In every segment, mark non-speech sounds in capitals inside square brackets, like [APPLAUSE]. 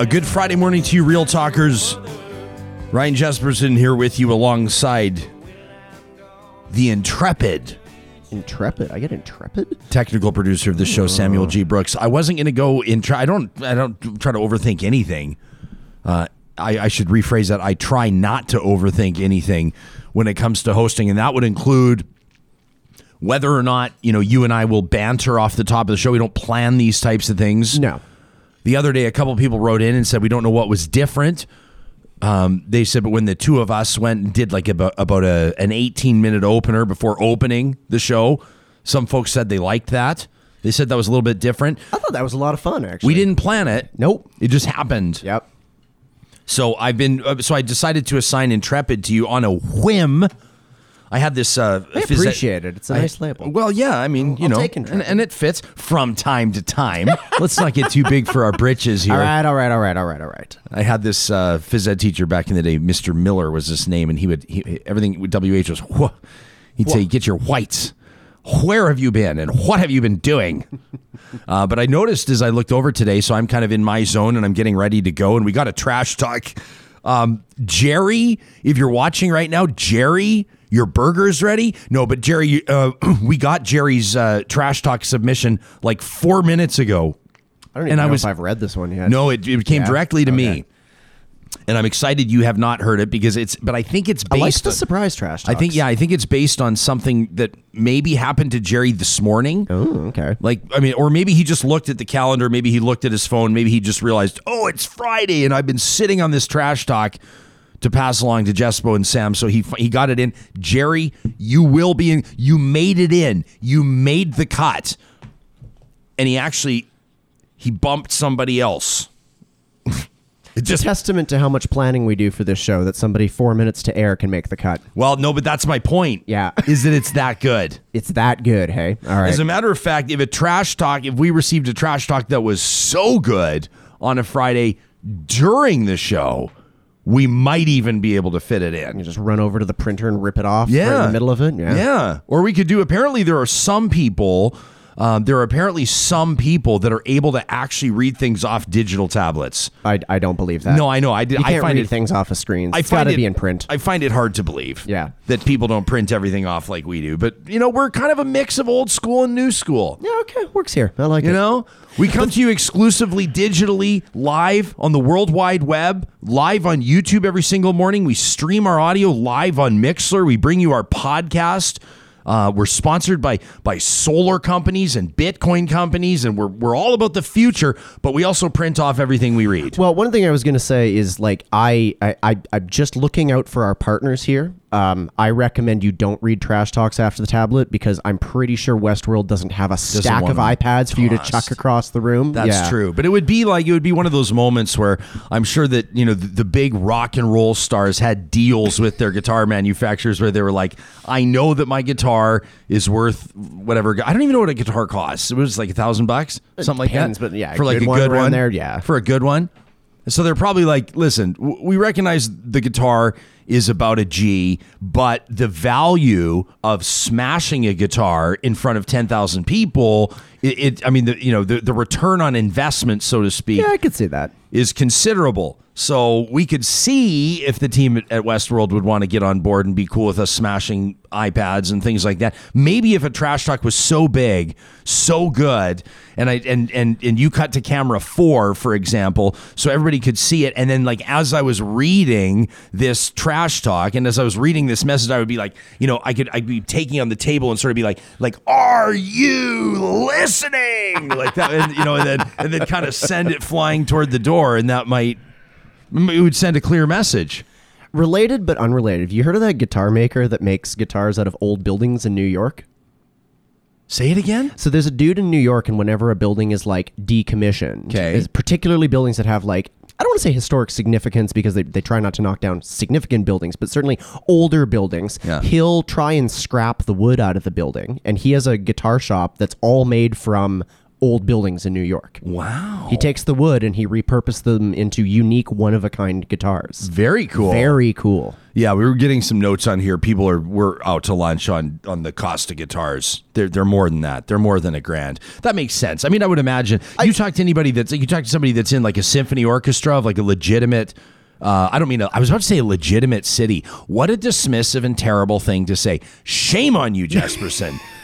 A good Friday morning to you, Real Talkers. Ryan Jespersen here with you alongside the intrepid Intrepid. I get intrepid. technical producer of the show, Samuel G. Brooks. I wasn't going to go in. Try, I don't. I don't try to overthink anything. Uh, I, I should rephrase that. I try not to overthink anything when it comes to hosting, and that would include whether or not you know you and I will banter off the top of the show. We don't plan these types of things. No. The other day, a couple people wrote in and said we don't know what was different. Um, they said, but when the two of us went and did like about, about a, an 18 minute opener before opening the show, some folks said they liked that. They said that was a little bit different. I thought that was a lot of fun. Actually, We didn't plan it. Nope. It just happened. Yep. So I've been. Uh, so I decided to assign Intrepid to you on a whim. I had this. Uh, I phys- appreciate it. It's a I- nice label. Well, yeah. I mean, you I'll know, take and, and it fits from time to time. [LAUGHS] Let's not get too big for our britches here. All right. All right. All right. All right. All right. I had this uh, phys ed teacher back in the day, Mr. Miller was his name, and he would he, everything with WH was whoa. He'd say, "Get your whites. Where have you been, and what have you been doing?" [LAUGHS] uh, but I noticed as I looked over today, so I'm kind of in my zone, and I'm getting ready to go, and we got a trash talk. Um, Jerry, if you're watching right now, Jerry. Your burger's ready? No, but Jerry, uh, [CLEARS THROAT] we got Jerry's uh, trash talk submission like four minutes ago. I don't even And I know was- if I've read this one yet. No, it, it came Yeah? directly to me. And I'm excited you have not heard it because it's, but I think it's based. I like the on, surprise trash. I think, yeah, I think it's based on something that maybe happened to Jerry this morning. Oh, okay. Like, I mean, or maybe he just looked at the calendar, maybe he looked at his phone, maybe he just realized, oh, it's Friday and I've been sitting on this trash talk to pass along to Jespo and Sam. So he he got it in. Jerry, you will be in. You made it in. You made the cut. And he actually he bumped somebody else. [LAUGHS] It's just Testament to how much planning we do for this show that somebody four minutes to air can make the cut. well, no, but that's my point. Yeah. [LAUGHS] is that it's that good. It's that good. Hey. All right. As a matter of fact, if a trash talk, if we received a trash talk that was so good on a Friday during the show, we might even be able to fit it in. you just run over to the printer and rip it off. Yeah. Right in the middle of it. Yeah. Yeah. Or we could do, apparently, there are some people. Um, there are apparently some people that are able to actually read things off digital tablets. I, I don't believe that. No, I know. I, did, I find read it. things off of screens. I It's find got to it, be in print. I find it hard to believe. Yeah. That people don't print everything off like we do. But you know, we're kind of a mix of old school and new school. yeah. Okay. Works here. I like You it. You know, we come to you exclusively digitally live on the World Wide Web, live on YouTube every single morning. We stream our audio live on Mixlr. We bring you our podcast. Uh, we're sponsored by by solar companies and Bitcoin companies, and we're we're all about the future. But we also print off everything we read. Well, one thing I was going to say is like I, I I I'm just looking out for our partners here. Um, I recommend you don't read trash talks after the tablet because I'm pretty sure Westworld doesn't have a stack of iPads for you to chuck across the room. That's Yeah. true. But it would be like it would be one of those moments where I'm sure that, you know, the, the big rock and roll stars had deals with their guitar manufacturers where they were like, I know that my guitar is worth whatever. I don't even know what a guitar costs. It was like a thousand bucks, something like that. but yeah, for like a one good around one there, yeah. For a good one. So they're probably like, listen, w- we recognize the guitar is about a G, but the value of smashing a guitar in front of 10,000 people, it, it I mean, the, you know, the, the return on investment, so to speak, Yeah, I could see that. is considerable. So we could see if the team at- Westworld would want to get on board and be cool with us smashing iPads and things like that. Maybe if a trash talk was so big, so good, and I and and and you cut to camera four, for example, so everybody could see it. And then like as I was reading this trash talk, and as I was reading this message, I would be like, you know, I could I'd be taking on the table and sort of be like, like, are you listening? [LAUGHS] Like that, and you know, and then and then kind of send it flying toward the door, and that might it would send a clear message. Related but unrelated. Have you heard of that guitar maker that makes guitars out of old buildings in New York? Say it again. So there's a dude in New York, and whenever a building is like decommissioned, Okay. particularly buildings that have like I don't want to say historic significance because they, they try not to knock down significant buildings, but certainly older buildings. Yeah. He'll try and scrap the wood out of the building, and he has a guitar shop that's all made from old buildings in New York. Wow. He takes the wood and he repurposed them into unique, one of a kind guitars. Very cool. Very cool. Yeah, we were getting some notes on here. People are we're out to lunch on on the cost of guitars. They're they're more than that. They're more than a grand. That makes sense. I mean, I would imagine you talk to anybody that's you talk to somebody that's in like a symphony orchestra of like a legitimate. Uh, I don't mean a, I was about to say a legitimate city. What a dismissive and terrible thing to say. Shame on you, Jespersen. [LAUGHS]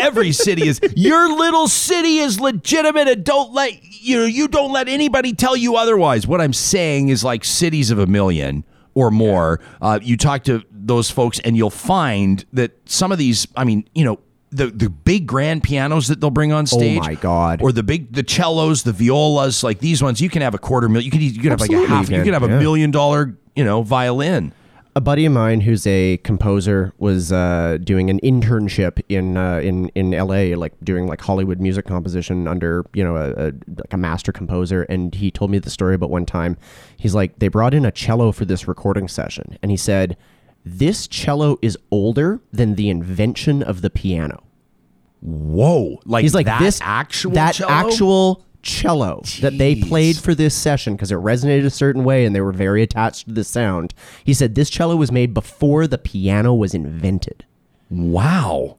Every city is your little city is legitimate and don't let you know you don't let anybody tell you otherwise. What I'm saying is like cities of a million or more. Uh, you talk to those folks and you'll find that some of these, I mean, you know, the the big grand pianos that they'll bring on stage. Oh my God. Or the big the cellos, the violas, like these ones, you can have a quarter million. You can you can have like a Absolutely half. you You can, can have a yeah. million dollar, you know, violin. A buddy of mine who's a composer was uh, doing an internship in uh, in in L.A. like doing like Hollywood music composition under you know a, a like a master composer, and he told me the story about one time. He's like they brought in a cello for this recording session, and he said this cello is older than the invention of the piano. Whoa! Like He's like that this actual that cello? actual cello that they played for this session because it resonated a certain way and they were very attached to the sound. He said this cello was made before the piano was invented. Wow.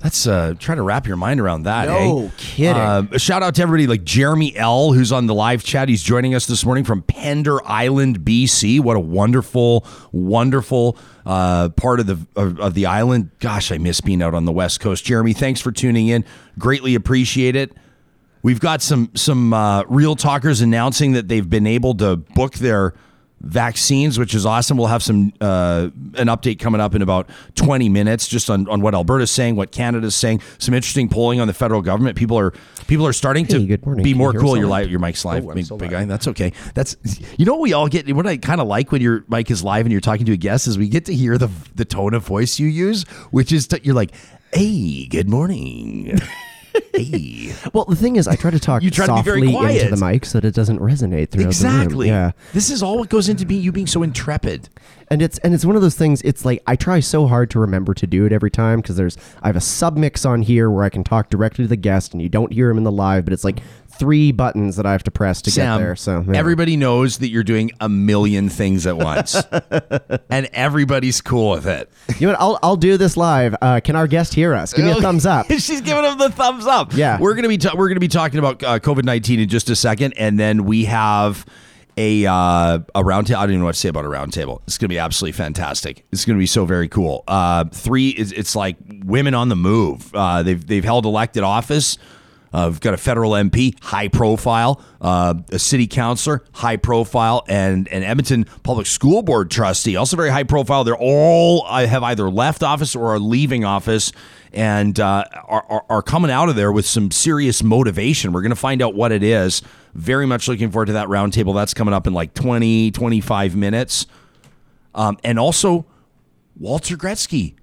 That's uh try to wrap your mind around that. No eh? kidding. Uh, shout out to everybody like Jeremy L, who's on the live chat. He's joining us this morning from Pender Island, BC. What a wonderful, wonderful uh, part of the of, of the island. Gosh, I miss being out on the west coast. Jeremy, thanks for tuning in. Greatly appreciate it. We've got some some uh, real talkers announcing that they've been able to book their vaccines, which is awesome. We'll have some uh, an update coming up in about 20 minutes, just on, on what Alberta's saying, what Canada's saying. Some interesting polling on the federal government. People are people are starting Hey, to be Can more you cool. Your live, your mic's live, Oh, big, so big loud. guy. That's okay. That's you know what we all get. What I kind of like when your mic is live and you're talking to a guest is we get to hear the the tone of voice you use, which is to, you're like, "Hey, good morning." [LAUGHS] hey. [LAUGHS] Well, the thing is, I try to talk You try to be softly very quiet. into the mic so that it doesn't resonate throughout the room. Exactly. Yeah, This is all what goes into being you being so intrepid. and it's and it's one of those things. It's like I try so hard to remember to do it every time because there's I have a submix on here where I can talk directly to the guest and you don't hear him in the live, but it's like three buttons that I have to press to Sam, get there. So yeah. everybody knows that you're doing a million things at once, [LAUGHS] and everybody's cool with it. you know what? I'll I'll do this live. Uh, can our guest hear us? Give me a [LAUGHS] thumbs up. [LAUGHS] She's giving him the thumbs up. Yeah. we're gonna be ta- we're gonna be talking about uh, COVID nineteen in just a second, and then we have a uh, a round table. I don't even know what to say about a round table. It's gonna be absolutely fantastic. It's gonna be so very cool. Uh, three is it's like women on the move. Uh, they've they've held elected office. Uh, we've got a federal MP, high profile, uh, a city councilor, high profile, and an Edmonton Public School Board trustee, also very high profile. They're all uh, have either left office or are leaving office and uh, are, are, are coming out of there with some serious motivation. We're going to find out what it is. Very much looking forward to that roundtable. That's coming up in like 20, 25 minutes. Um, and also, Walter Gretzky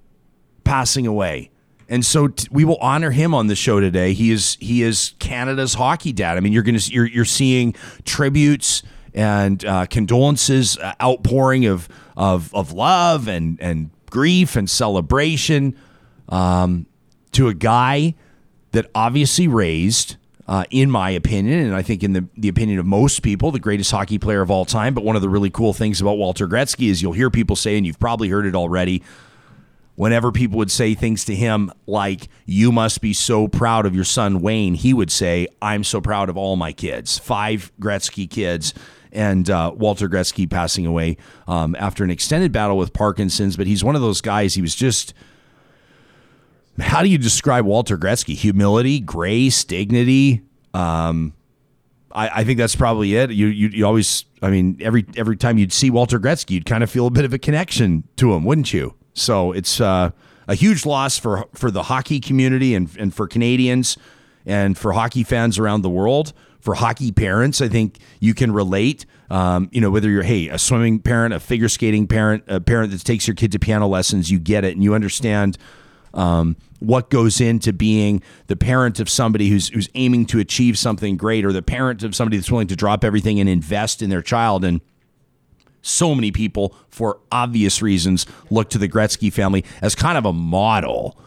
passing away. And so t- we will honor him on the show today. He is he is Canada's hockey dad. I mean, you're gonna you're you're seeing tributes and uh, condolences, uh, outpouring of of of love and and grief and celebration um, to a guy that obviously raised, uh, in my opinion, and I think in the, the opinion of most people, the greatest hockey player of all time. But one of the really cool things about Walter Gretzky is you'll hear people say, and you've probably heard it already, whenever people would say things to him like, You must be so proud of your son Wayne, he would say, I'm so proud of all my kids. Five Gretzky kids. And uh, Walter Gretzky passing away um, after an extended battle with Parkinson's. But he's one of those guys, he was just. How do you describe Walter Gretzky? Humility, grace, dignity. Um, I, I think that's probably it. You, you you always, I mean, every every time you'd see Walter Gretzky, you'd kind of feel a bit of a connection to him, wouldn't you? So it's uh, a huge loss for for the hockey community and and for Canadians and for hockey fans around the world. For hockey parents, I think you can relate. Um, you know, whether you're hey a swimming parent, a figure skating parent, a parent that takes your kid to piano lessons, you get it and you understand um, what goes into being the parent of somebody who's who's aiming to achieve something great, or the parent of somebody that's willing to drop everything and invest in their child. And so many people, for obvious reasons, look to the Gretzky family as kind of a model,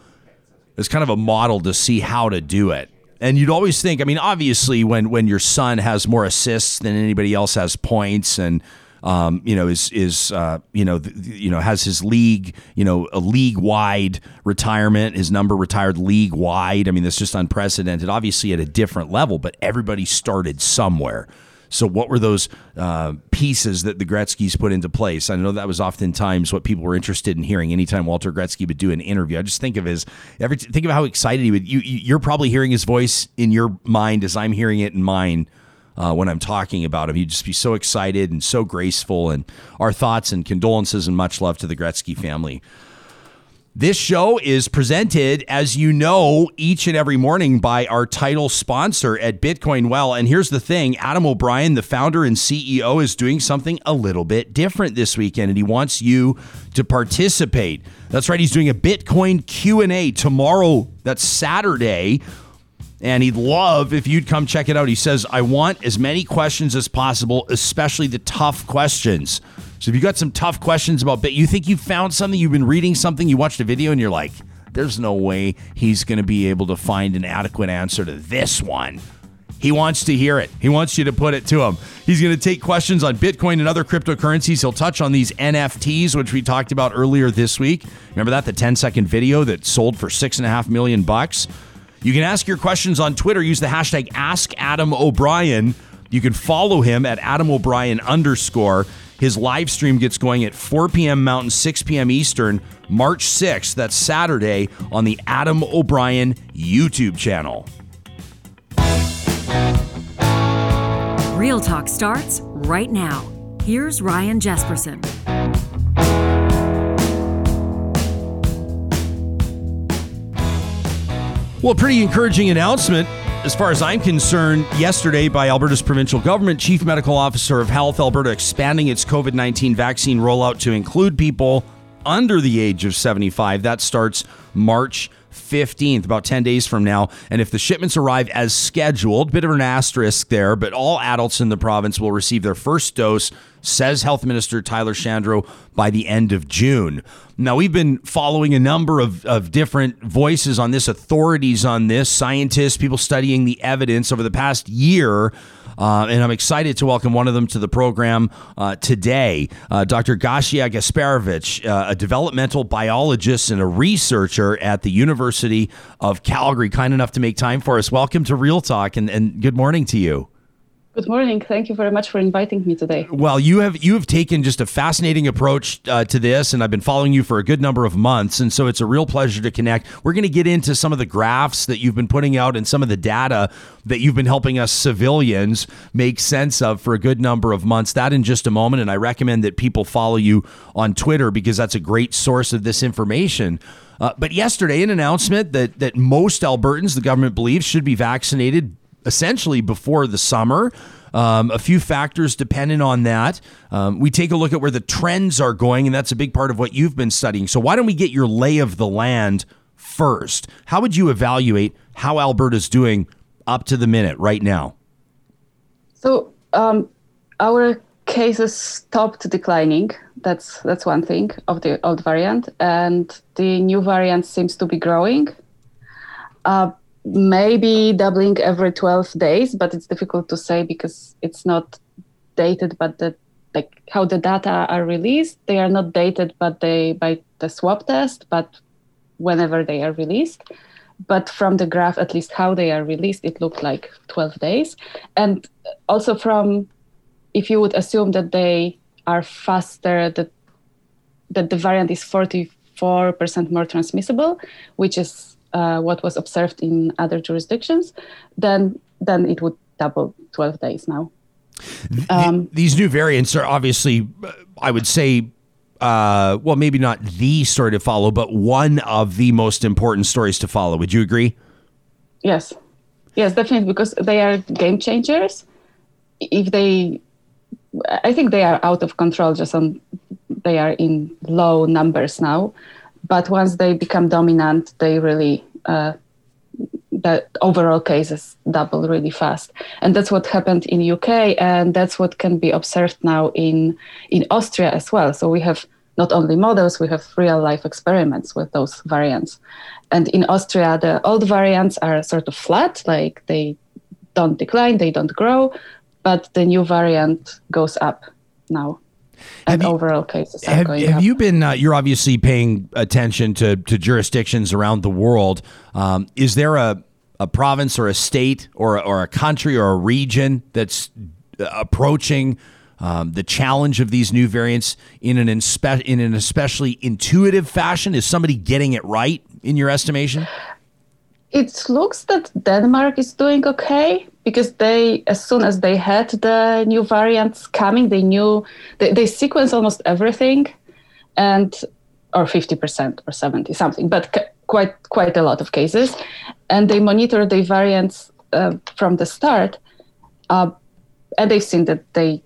as kind of a model to see how to do it. And you'd always think, I mean, obviously, when when your son has more assists than anybody else has points, and um, you know, is is uh, you know, th- you know, has his league, you know, a league wide retirement, his number retired league wide. I mean, that's just unprecedented. Obviously, at a different level, but everybody started somewhere. So, what were those uh, pieces that the Gretzky's put into place? I know that was oftentimes what people were interested in hearing. Anytime Walter Gretzky would do an interview, I just think of his every think of how excited he would. You, you're probably hearing his voice in your mind as I'm hearing it in mine. Uh, when I'm talking about him, he'd just be so excited and so graceful. And our thoughts and condolences and much love to the Gretzky family. This show is presented, as you know, each and every morning by our title sponsor at Bitcoin Well. And here's the thing Adam O'Brien, the founder and CEO, is doing something a little bit different this weekend, and he wants you to participate. That's right, he's doing a Bitcoin Q&A tomorrow. That's Saturday. And he'd love if you'd come check it out. He says, I want as many questions as possible, especially the tough questions. So if you got some tough questions about Bit, you think you found something, you've been reading something, you watched a video, and you're like, there's no way he's going to be able to find an adequate answer to this one. He wants to hear it. He wants you to put it to him. He's going to take questions on Bitcoin and other cryptocurrencies. He'll touch on these NFTs, which we talked about earlier this week. Remember that the 10 second video that sold for six and a half million bucks. You can ask your questions on Twitter. Use the hashtag Ask Adam O'Brien. You can follow him at Adam O'Brien underscore. His live stream gets going at 4 p.m. Mountain, 6 p.m. Eastern, March 6th. That's Saturday on the Adam O'Brien YouTube channel. Real Talk starts right now. Here's Ryan Jespersen. Well, pretty encouraging announcement as far as I'm concerned, yesterday by Alberta's provincial government, Chief Medical Officer of Health Alberta expanding its COVID 19 vaccine rollout to include people under the age of 75. That starts March 15th, about 10 days from now. And if the shipments arrive as scheduled, bit of an asterisk there, but all adults in the province will receive their first dose, says Health Minister Tyler Shandro, by the end of June. Now, we've been following a number of, of different voices on this, authorities on this, scientists, people studying the evidence over the past year uh, and I'm excited to welcome one of them to the program uh, today, uh, Dr. Gosia Gasperowicz, uh, a developmental biologist and a researcher at the University of Calgary, kind enough to make time for us. Welcome to Real Talk and, and good morning to you. Good morning. Thank you very much for inviting me today. Well, you have you have taken just a fascinating approach uh, to this, and I've been following you for a good number of months, and so it's a real pleasure to connect. We're going to get into some of the graphs that you've been putting out and some of the data that you've been helping us civilians make sense of for a good number of months. That in just a moment, and I recommend that people follow you on Twitter because that's a great source of this information. Uh, but yesterday, an announcement that that most Albertans, the government believes, should be vaccinated essentially before the summer. Um, a few factors dependent on that. Um, we take a look at where the trends are going, and that's a big part of what you've been studying. So, why don't we get your lay of the land first? How would you evaluate how Alberta's doing up to the minute right now? So, um, our cases stopped declining. That's that's one thing of the old variant, and the new variant seems to be growing. Uh, maybe doubling every 12 days, but it's difficult to say because it's not dated, but the like how the data are released, they are not dated, but they by the swab test, but whenever they are released. But from the graph, at least how they are released, it looked like 12 days. And also from, if you would assume that they are faster, that that the variant is 44% more transmissible, which is uh, what was observed in other jurisdictions, then then it would double 12 days now. Um, These new variants are obviously, I would say, uh, well, maybe not the story to follow, but one of the most important stories to follow. Would you agree? Yes, yes, definitely, because they are game changers. If they, I think they are out of control. Just on, they are in low numbers now but once they become dominant, they really uh, the overall cases double really fast, and that's what happened in UK, and that's what can be observed now in in Austria as well. So we have not only models, we have real life experiments with those variants. And in Austria, the old variants are sort of flat, like they don't decline, they don't grow, but the new variant goes up now. You- overall cases are Have, have you been? Uh, you're obviously paying attention to to jurisdictions around the world. Um, is there a a province or a state or or a country or a region that's uh, approaching um, the challenge of these new variants in an inspe- in an especially intuitive fashion? Is somebody getting it right in your estimation? It looks that Denmark is doing okay because they, as soon as they had the new variants coming, they knew they, they sequence almost everything, and or fifty percent or seventy something, but c- quite quite a lot of cases, and they monitor the variants uh, from the start, uh, and they've seen that they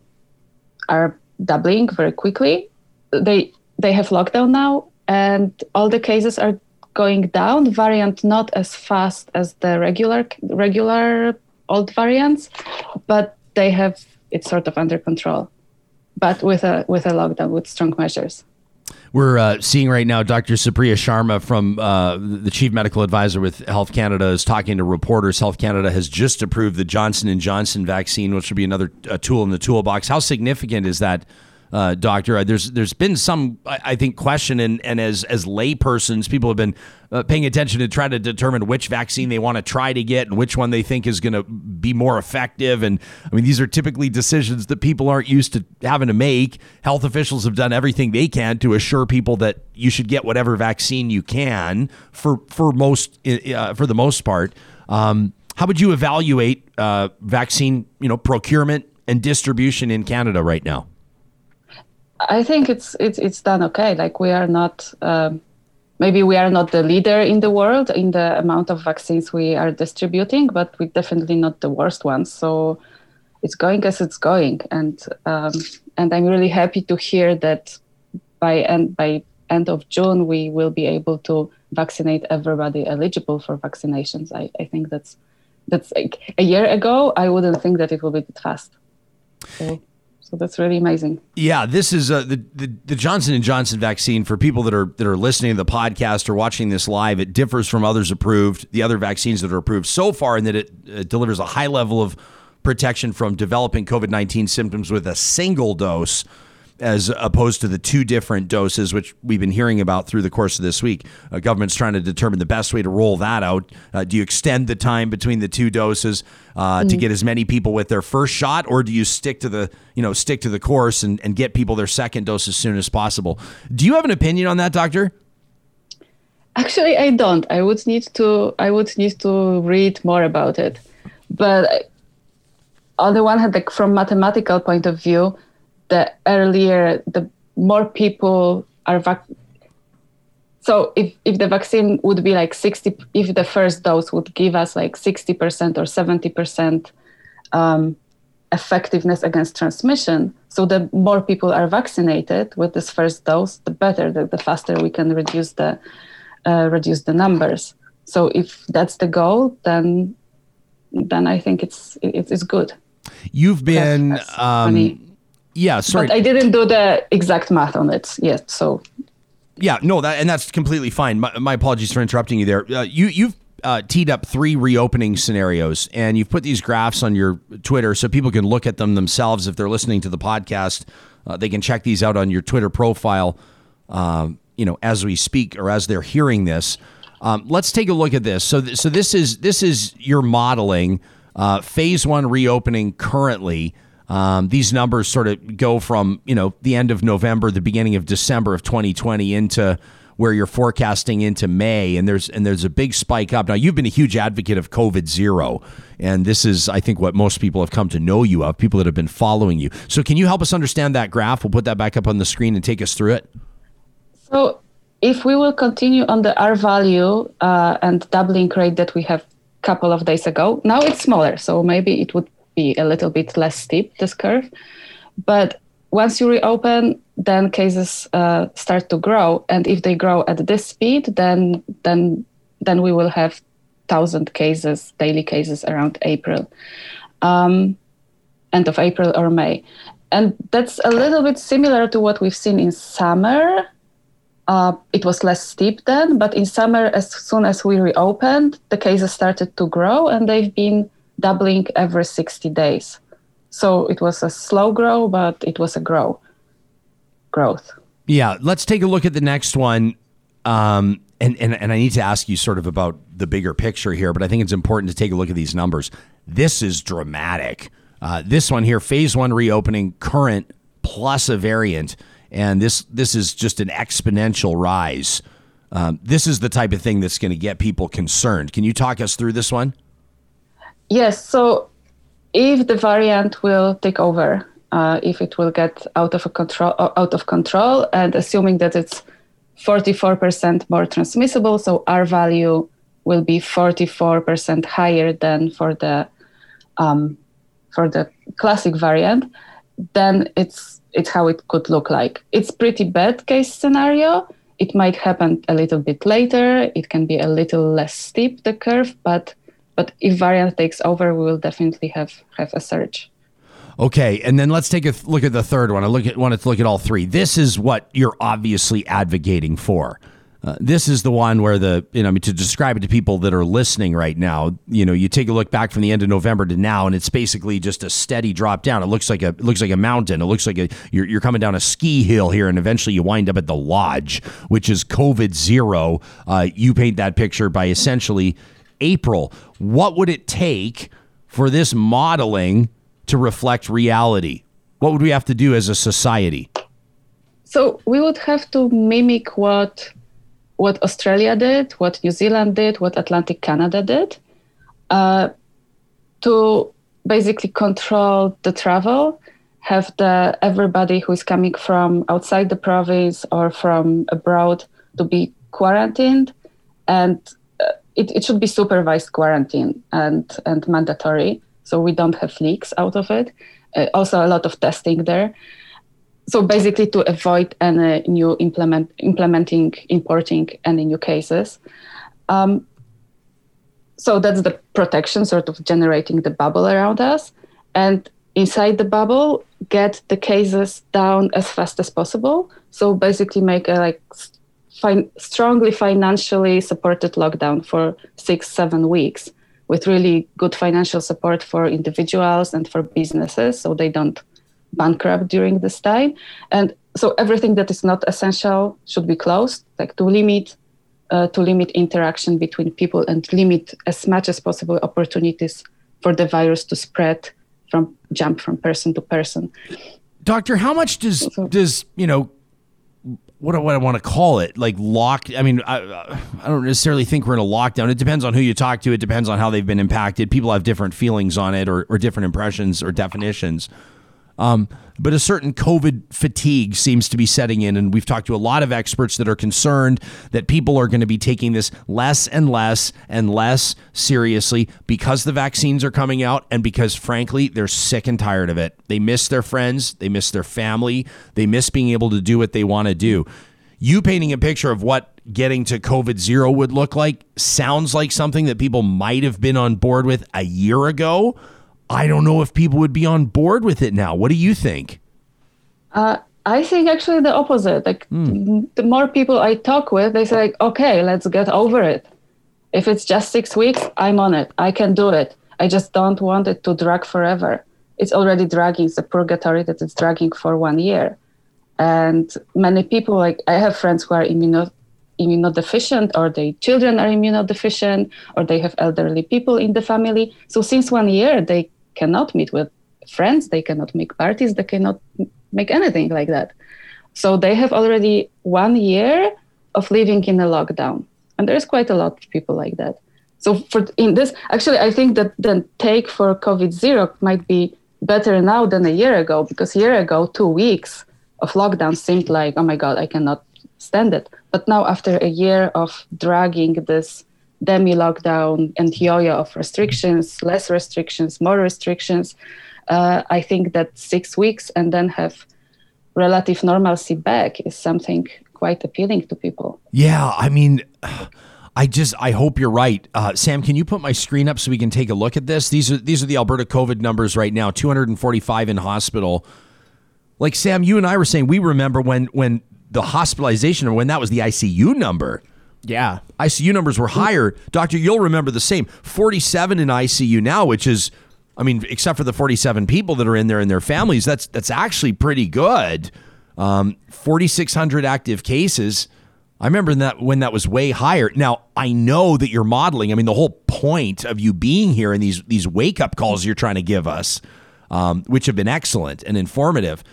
are doubling very quickly. They they have lockdown now, and all the cases are going down. Variant not as fast as the regular regular old variants, but they have it sort of under control. But with a with a lockdown with strong measures. We're uh, seeing right now Dr. Supriya Sharma from uh, the chief medical advisor with Health Canada is talking to reporters. Health Canada has just approved the Johnson and Johnson vaccine, which will be another tool in the toolbox. How significant is that, uh, Doctor? Uh, there's there's been some, I, think, question, and, and as as laypersons, people have been uh, paying attention to try to determine which vaccine they want to try to get and which one they think is going to be more effective. And I mean, these are typically decisions that people aren't used to having to make. Health officials have done everything they can to assure people that you should get whatever vaccine you can for for most uh, for the most part. Um, how would you evaluate uh, vaccine, you know, procurement and distribution in Canada right now? I think it's it's it's done okay. Like we are not. Um, maybe we are not the leader in the world in the amount of vaccines we are distributing, but we're definitely not the worst ones. So it's going as it's going, and um, and I'm really happy to hear that by end by end of June we will be able to vaccinate everybody eligible for vaccinations. I, I think that's that's like a year ago I wouldn't think that it will be that fast. So, so that's really amazing. Yeah, this is uh, the, the the Johnson and Johnson vaccine for people that are that are listening to the podcast or watching this live. It differs from others approved, the other vaccines that are approved so far, in that it uh, delivers a high level of protection from developing COVID nineteen symptoms with a single dose, as opposed to the two different doses, which we've been hearing about through the course of this week. Uh, government's trying to determine the best way to roll that out. Uh, do you extend the time between the two doses uh, to get as many people with their first shot, or do you stick to the you know stick to the course and, and get people their second dose as soon as possible? Do you have an opinion on that, doctor? Actually, I don't. I would need to. I would need to read more about it. But on the one hand, like from mathematical point of view, the earlier, the more people are vac- So if if the vaccine would be like sixty, if the first dose would give us like sixty percent or seventy percent um, effectiveness against transmission, so the more people are vaccinated with this first dose, the better. The, the faster we can reduce the uh, reduce the numbers. So if that's the goal, then then I think it's it, it's good. You've been, um. Yeah, sorry. But I didn't do the exact math on it yet. So Yeah, no, that and that's completely fine. My, my apologies for interrupting you there. Uh, you you've uh, teed up three reopening scenarios, and you've put these graphs on your Twitter so people can look at them themselves if they're listening to the podcast. Uh, they can check these out on your Twitter profile. Um, you know, as we speak or as they're hearing this. Um, let's take a look at this. So, th- so this is this is your modeling uh, phase one reopening currently. Um, these numbers sort of go from you know the end of November, the beginning of December of 2020 into where you're forecasting into May, and there's and there's a big spike up. Now you've been a huge advocate of COVID zero, and this is I think what most people have come to know you of, people that have been following you. So can you help us understand that graph? We'll put that back up on the screen and take us through it. So if we will continue on the R value uh, and doubling rate that we have a couple of days ago, now it's smaller, so maybe it would be a little bit less steep, this curve. But once you reopen, then cases uh, start to grow, and if they grow at this speed, then then then we will have thousand cases, daily cases around April, um, end of April or May, and that's a little bit similar to what we've seen in summer. Uh, it was less steep then, but in summer, as soon as we reopened, the cases started to grow and they've been doubling every 60 days. So it was a slow grow, but it was a grow growth. Yeah, let's take a look at the next one. Um, and, and, and I need to ask you sort of about the bigger picture here, but I think it's important to take a look at these numbers. This is dramatic. Uh, this one here, phase one reopening, current plus a variant, and this this is just an exponential rise. Um, this is the type of thing that's going to get people concerned. Can you talk us through this one? Yes. So, if the variant will take over, uh, if it will get out of control, out of control, and assuming that it's 44% more transmissible, so R value will be 44% higher than for the um, for the classic variant, then it's it's how it could look like. It's pretty bad case scenario. It might happen a little bit later. It can be a little less steep the curve, but but if variant takes over, we will definitely have have a surge. Okay, and then let's take a look at the third one. I look at wanted to look at all three. This is what you're obviously advocating for. Uh, this is the one where the you know I mean to describe it to people that are listening right now. You know, you take a look back from the end of November to now, and it's basically just a steady drop down. It looks like a looks like a mountain. It looks like a you're, you're coming down a ski hill here, and eventually you wind up at the lodge, which is COVID zero. Uh, you paint that picture by essentially April. What would it take for this modeling to reflect reality? What would we have to do as a society? So we would have to mimic what what Australia did, what New Zealand did, what Atlantic Canada did, uh, to basically control the travel, have the everybody who is coming from outside the province or from abroad to be quarantined, and it, it should be supervised quarantine and and mandatory, so we don't have leaks out of it. Uh, also, a lot of testing there. So basically to avoid any new implement implementing importing any new cases. Um, so that's the protection sort of generating the bubble around us. And inside the bubble get the cases down as fast as possible. So basically make a like fin- strongly financially supported lockdown for six seven weeks with really good financial support for individuals and for businesses so they don't bankrupt during this time. And so everything that is not essential should be closed, like to limit uh, to limit interaction between people and limit as much as possible opportunities for the virus to spread from jump from person to person. Doctor, how much does does you know what do, I want to call it like lock? I mean, I I don't necessarily think we're in a lockdown. It depends on who you talk to. It depends on how they've been impacted. People have different feelings on it or, or different impressions or definitions. Um, but a certain COVID fatigue seems to be setting in. And we've talked to a lot of experts that are concerned that people are going to be taking this less and less and less seriously because the vaccines are coming out and because, frankly, they're sick and tired of it. They miss their friends, they miss their family, they miss being able to do what they want to do. You painting a picture of what getting to COVID zero would look like sounds like something that people might have been on board with a year ago I don't know if people would be on board with it now. What do you think? Uh, I think actually the opposite. Like mm. the more people I talk with, they say, like, okay, let's get over it. If it's just six weeks, I'm on it. I can do it. I just don't want it to drag forever. It's already dragging. It's a purgatory that it's dragging for one year. And many people, like I have friends who are immuno, immunodeficient or their children are immunodeficient or they have elderly people in the family. So since one year, they cannot meet with friends, they cannot make parties, they cannot make anything like that. So they have already one year of living in a lockdown. And there's quite a lot of people like that. So for in this, actually, I think that the take for COVID zero might be better now than a year ago because a year ago, two weeks of lockdown seemed like, oh my God, I cannot stand it. But now, after a year of dragging this demi lockdown and yo-yo of restrictions, less restrictions, more restrictions. Uh, I think that six weeks and then have relative normalcy back is something quite appealing to people. Yeah, I mean. I just I hope you're right, uh, Sam. Can you put my screen up so we can take a look at this? These are these are the Alberta COVID numbers right now. 245 in hospital, Like Sam, you and I were saying, we remember when when the hospitalization or when that was the ICU number. Yeah. ICU numbers were higher. Doctor, you'll remember the same. 47 in ICU now, which is, I mean, except for the 47 people that are in there and their families, that's that's actually pretty good. Um, 4,600 active cases. I remember that when that was way higher. Now I know that you're modeling. I mean, the whole point of you being here and these these wake up calls you're trying to give us, um, which have been excellent and informative.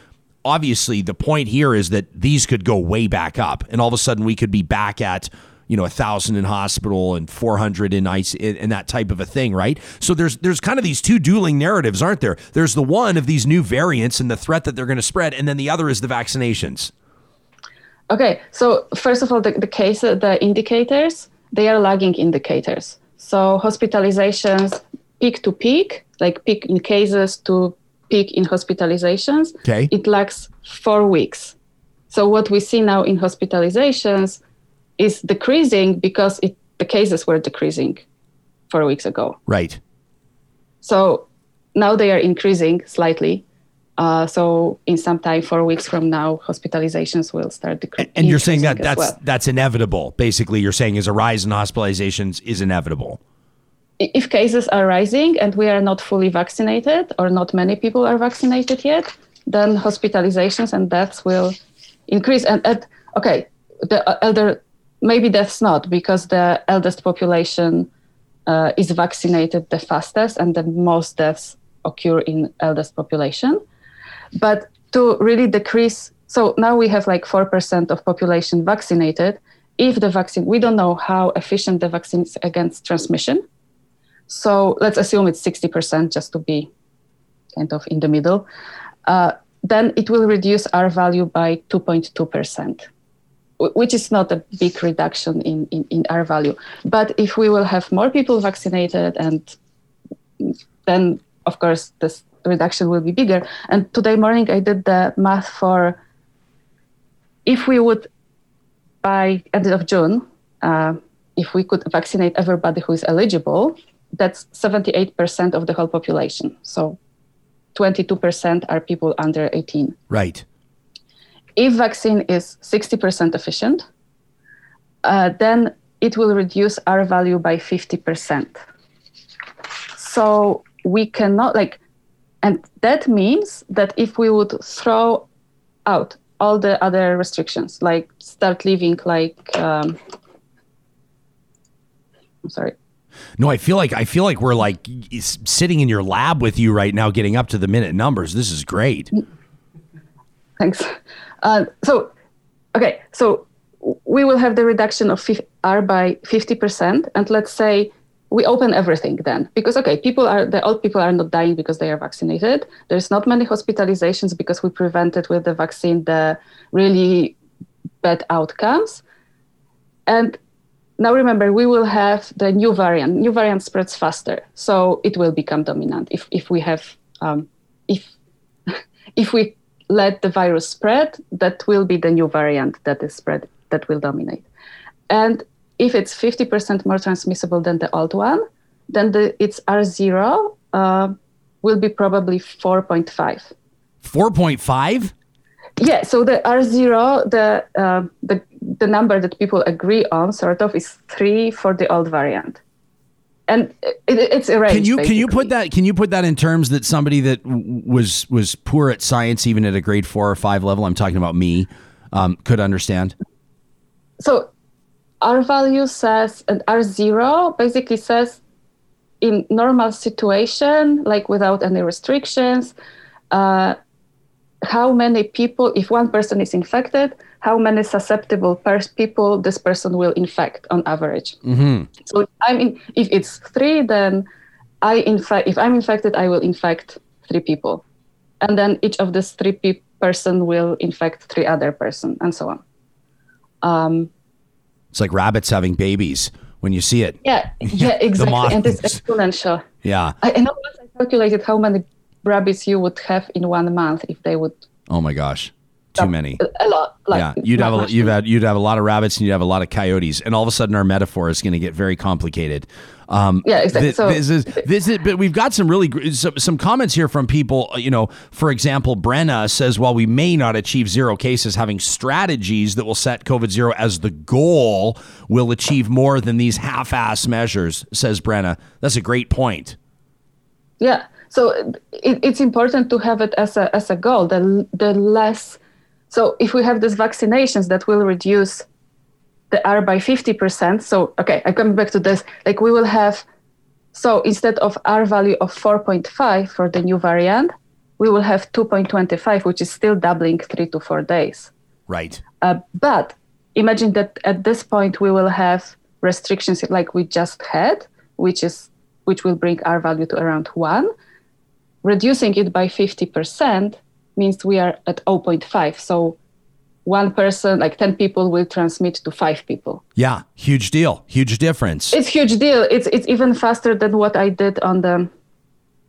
Obviously, the point here is that these could go way back up, and all of a sudden we could be back at you know a thousand in hospital and 400 in ice and that type of a thing right so there's there's kind of these two dueling narratives aren't there there's the one of these new variants and the threat that they're going to spread and then the other is the vaccinations Okay, so first of all, the, the case, uh, the indicators, they are lagging indicators. So hospitalizations peak to peak, like peak in cases to peak in hospitalizations, Okay. it lags four weeks. So what we see now in hospitalizations is decreasing because it, the cases were decreasing four weeks ago. right So now they are increasing slightly. Uh, so in some time, four weeks from now, hospitalizations will start decreasing. and you're saying that that's that's inevitable basically you're saying is a rise in hospitalizations is inevitable if cases are rising and we are not fully vaccinated or not many people are vaccinated yet, then hospitalizations and deaths will increase. And at, okay, the uh, elder maybe deaths not because the eldest population uh, is vaccinated the fastest and the most deaths occur in eldest population. But to really decrease, so now we have like four percent of population vaccinated. If the vaccine, we don't know how efficient the vaccine is against transmission. So let's assume it's 60% just to be kind of in the middle. Uh, then it will reduce R value by 2.2%, wh- which is not a big reduction in, in, in R value. But if we will have more people vaccinated, and then of course this reduction will be bigger. And today morning I did the math for if we would by end of June, uh, if we could vaccinate everybody who is eligible, that's 78% of the whole population. So 22% are people under 18. right If vaccine is 60% efficient, uh, then it will reduce R value by 50%. So we cannot like, and that means that if we would throw out all the other restrictions, like start living like, um, I'm sorry, no i feel like i feel like we're like sitting in your lab with you right now getting up to the minute numbers this is great Thanks. Uh, so, okay, so we will have the reduction of R by 50%. And let's say we open everything then, because, okay, people are, the old people are not dying because they are vaccinated. There's not many hospitalizations because we prevented with the vaccine the really bad outcomes. And now remember, we will have the new variant. New variant spreads faster, so it will become dominant if, if we have, um, if, [LAUGHS] if we let the virus spread, that will be the new variant that is spread that will dominate. And if it's 50% more transmissible than the old one, then the, its R0 uh, will be probably 4.5. 4.5 Yeah, so the R0, the, uh, the, the number that people agree on, sort of, is three for the old variant. And it, it's range. can you can you put that can you put that in terms that somebody that was was poor at science even at a grade 4 or 5 level i'm talking about me um, could understand so R value says and R zero basically says in normal situation, like without any restrictions, uh, how many people, if one person is infected, how many susceptible people this person will infect on average. mm-hmm. So I mean, if it's three, then I infect. If I'm infected, I will infect three people, and then each of these three pe- person will infect three other person, and so on. Um, it's like rabbits having babies when you see it yeah, [LAUGHS] yeah, exactly, and it's exponential. yeah I, once I calculated how many rabbits you would have in one month if they would oh my gosh too many. a lot. Like yeah, you'd have a, you'd have you'd have a lot of rabbits and you'd have a lot of coyotes, and all of a sudden our metaphor is going to get very complicated. Um, Yeah, exactly. So- this is this is, but we've got some really some, some comments here from people. uh, You know, for example, Brenna says, while we may not achieve zero cases, having strategies that will set COVID zero as the goal will achieve more than these half-ass measures. Says Brenna. That's a great point. Yeah. So it, it's important to have it as a as a goal. The the less, so if we have these vaccinations that will reduce the R by fifty percent. So okay, I come back to this. Like we will have, so instead of R value of four point five for the new variant, we will have two point twenty five, which is still doubling three to four days. Right. Uh, but imagine that at this point we will have restrictions like we just had, which is which will bring R value to around one. Reducing it by 50% means we are at 0.5. So one person, like 10 people, will transmit to five people. Yeah. Huge deal. Huge difference. It's huge deal. It's it's even faster than what I did on the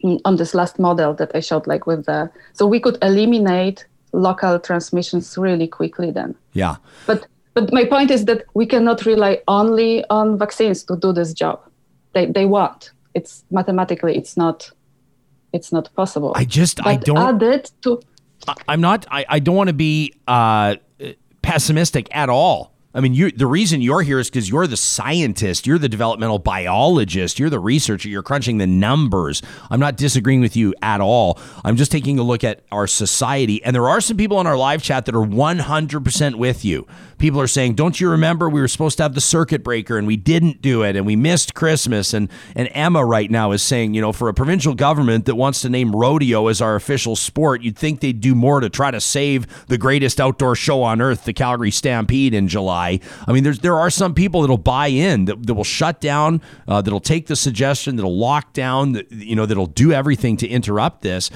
mm, on this last model that I showed, like with the. So we could eliminate local transmissions really quickly then. yeah. But but my point is that we cannot rely only on vaccines to do this job. They they won't. It's mathematically it's not it's not possible. I just I don't. added to I- I'm not. I, I don't want to be uh, pessimistic at all. I mean, you. The reason you're here is because you're the scientist. You're the developmental biologist. You're the researcher. You're crunching the numbers. I'm not disagreeing with you at all. I'm just taking a look at our society, and there are some people in our live chat that are 100% with you. People are saying, "Don't you remember we were supposed to have the circuit breaker and we didn't do it, and we missed Christmas?" And and Emma right now is saying, you know, for a provincial government that wants to name rodeo as our official sport, you'd think they'd do more to try to save the greatest outdoor show on earth, the Calgary Stampede in July. I mean, there's there are some people that'll buy in that, that will shut down, uh, that'll take the suggestion, that'll lock down, that, you know, that'll do everything to interrupt this.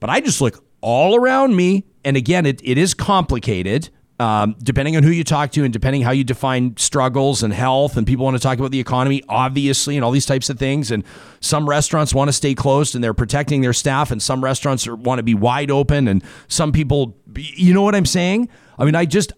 But I just look all around me, and again, it, it is complicated. Um, depending on who you talk to and depending how you define struggles and health, and people want to talk about the economy, obviously, and all these types of things. And some restaurants want to stay closed and they're protecting their staff, and some restaurants are, want to be wide open, and some people, you know what I'm saying? I mean, I just,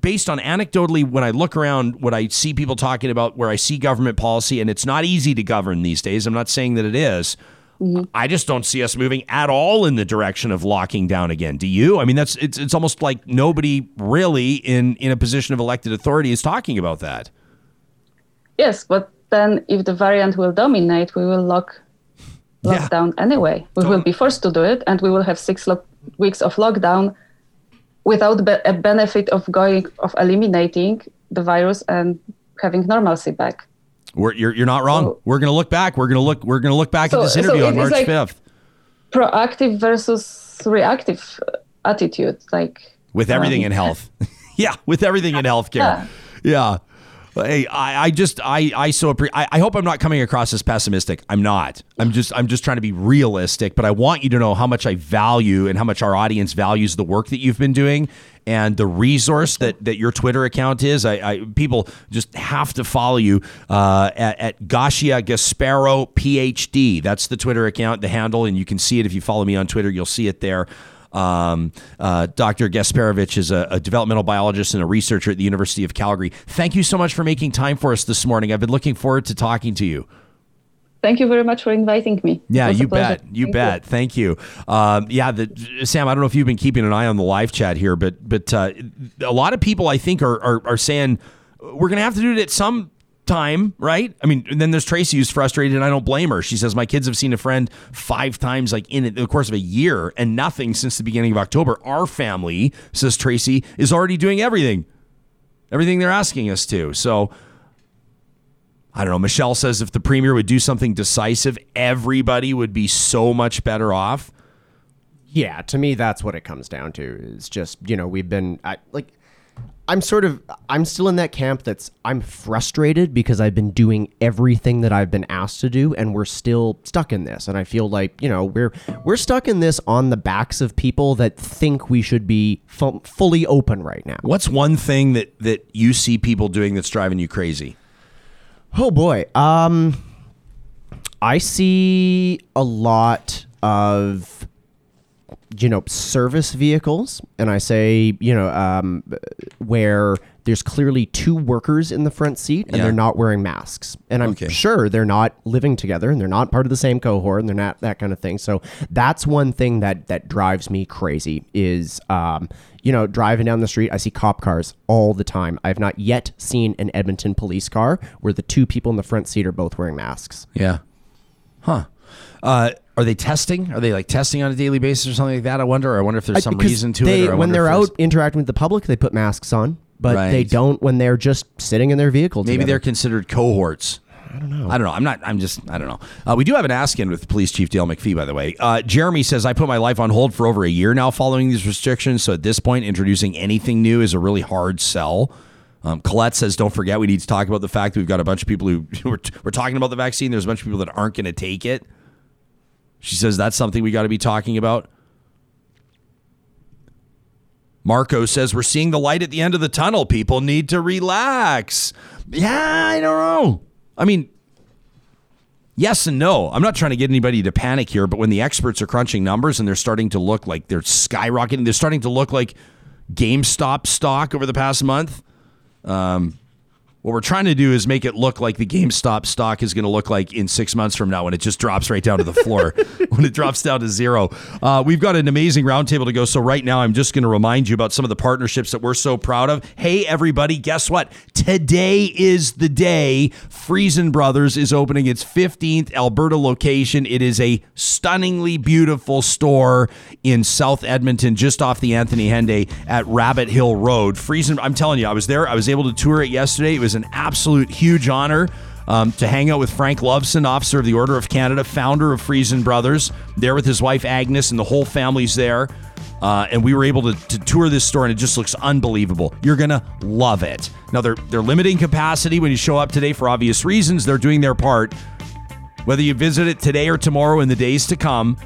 based on anecdotally, when I look around, what I see people talking about, where I see government policy, and it's not easy to govern these days. I'm not saying that it is. Mm-hmm. I just don't see us moving at all in the direction of locking down again. Do you? I mean, that's it's it's almost like nobody really in in a position of elected authority is talking about that. yes, but then if the variant will dominate, we will lock lock Yeah. down anyway. We will be forced to do it, and we will have six lo- weeks of lockdown without be- a benefit of going of eliminating the virus and having normalcy back. We're, you're you're not wrong. So- we're gonna look back. We're gonna look. We're gonna look back So- at this interview it on March like- fifth Proactive versus reactive uh, attitude, like with everything in health. [LAUGHS] yeah, with everything in [LAUGHS] healthcare. Yeah. Hey, I, I just I I so appre- I, I hope I'm not coming across as pessimistic. I'm not. I'm just I'm just trying to be realistic. But I want you to know how much I value and how much our audience values the work that you've been doing and the resource that that your Twitter account is. I, I people just have to follow you uh, at, at Gosia Gasparo PhD. That's the Twitter account, the handle, and you can see it if you follow me on Twitter. You'll see it there. Um, uh, Dr. Gasperowicz is a, a developmental biologist and a researcher at the University of Calgary. Thank you so much for making time for us this morning. I've been looking forward to talking to you. Thank you very much for inviting me. Yeah, you bet. You Thank bet. Thank you. Um, yeah, the, Sam. I don't know if you've been keeping an eye on the live chat here, but but uh, a lot of people I think are are, are saying we're going to have to do it at some time, right? I mean, then there's Tracy who's frustrated, and I don't blame her. She says my kids have seen a friend five times, like in the course of a year, and nothing since the beginning of October. Our family, says Tracy, is already doing everything, everything they're asking us to. So. I don't know. Michelle says if the premier would do something decisive, everybody would be so much better off. Yeah, to me, that's what it comes down to. Is just you know we've been I, like, I'm sort of I'm still in that camp that's I'm frustrated because I've been doing everything that I've been asked to do, and we're still stuck in this. And I feel like you know we're we're stuck in this on the backs of people that think we should be fu- fully open right now. What's one thing that that you see people doing that's driving you crazy? Oh boy. Um I see a lot of you know, service vehicles, and I say, you know, um, where there's clearly two workers in the front seat and Yeah. they're not wearing masks. And I'm Okay. sure they're not living together and they're not part of the same cohort and they're not that kind of thing. So that's one thing that that drives me crazy is um, you know, driving down the street, I see cop cars all the time. I've not yet seen an Edmonton police car where the two people in the front seat are both wearing masks. Yeah. Huh. Uh, are they testing? Are they like testing on a daily basis or something like that? I wonder. Or I wonder if there's some Because reason to they, it. Or when they're out interacting with the public, they put masks on, but they don't when they're just sitting in their vehicle. maybe together. they're considered cohorts. I don't know. I don't know. I'm not. I'm just. I don't know. Uh, we do have an ask in with Police Chief Dale McPhee, by the way. Uh, Jeremy says I put my life on hold for over a year now following these restrictions. So at this point, introducing anything new is a really hard sell. Um, Colette says, "Don't forget, we need to talk about the fact that we've got a bunch of people who [LAUGHS] we're, we're talking about the vaccine. There's a bunch of people that aren't going to take it." She says that's something we got to be talking about. Marco says we're seeing the light at the end of the tunnel. People need to relax. Yeah, I don't know. I mean, yes and no. I'm not trying to get anybody to panic here, but when the experts are crunching numbers and they're starting to look like they're skyrocketing, they're starting to look like GameStop stock over the past month. Um, what we're trying to do is make it look like the GameStop stock is going to look like in six months from now when it just drops right down to the floor, [LAUGHS] when it drops down to zero. Uh, we've got an amazing roundtable to go. So, right now, I'm just going to remind you about some of the partnerships that we're so proud of. Hey, everybody, guess what? Today is the day Freson Brothers is opening its 15th Alberta location. It is a stunningly beautiful store in South Edmonton, just off the Anthony Henday at Rabbit Hill Road. Freson, I'm telling you, I was there. I was able to tour it yesterday. It was an absolute huge honor. Um, to hang out with Frank Lovsin, officer of the Order of Canada, founder of Freson Brothers, there with his wife Agnes, and the whole family's there. Uh, and we were able to, to tour this store, and it just looks unbelievable. You're gonna love it. Now they're they're limiting capacity when you show up today for obvious reasons. They're doing their part. Whether you visit it today or tomorrow in the days to come,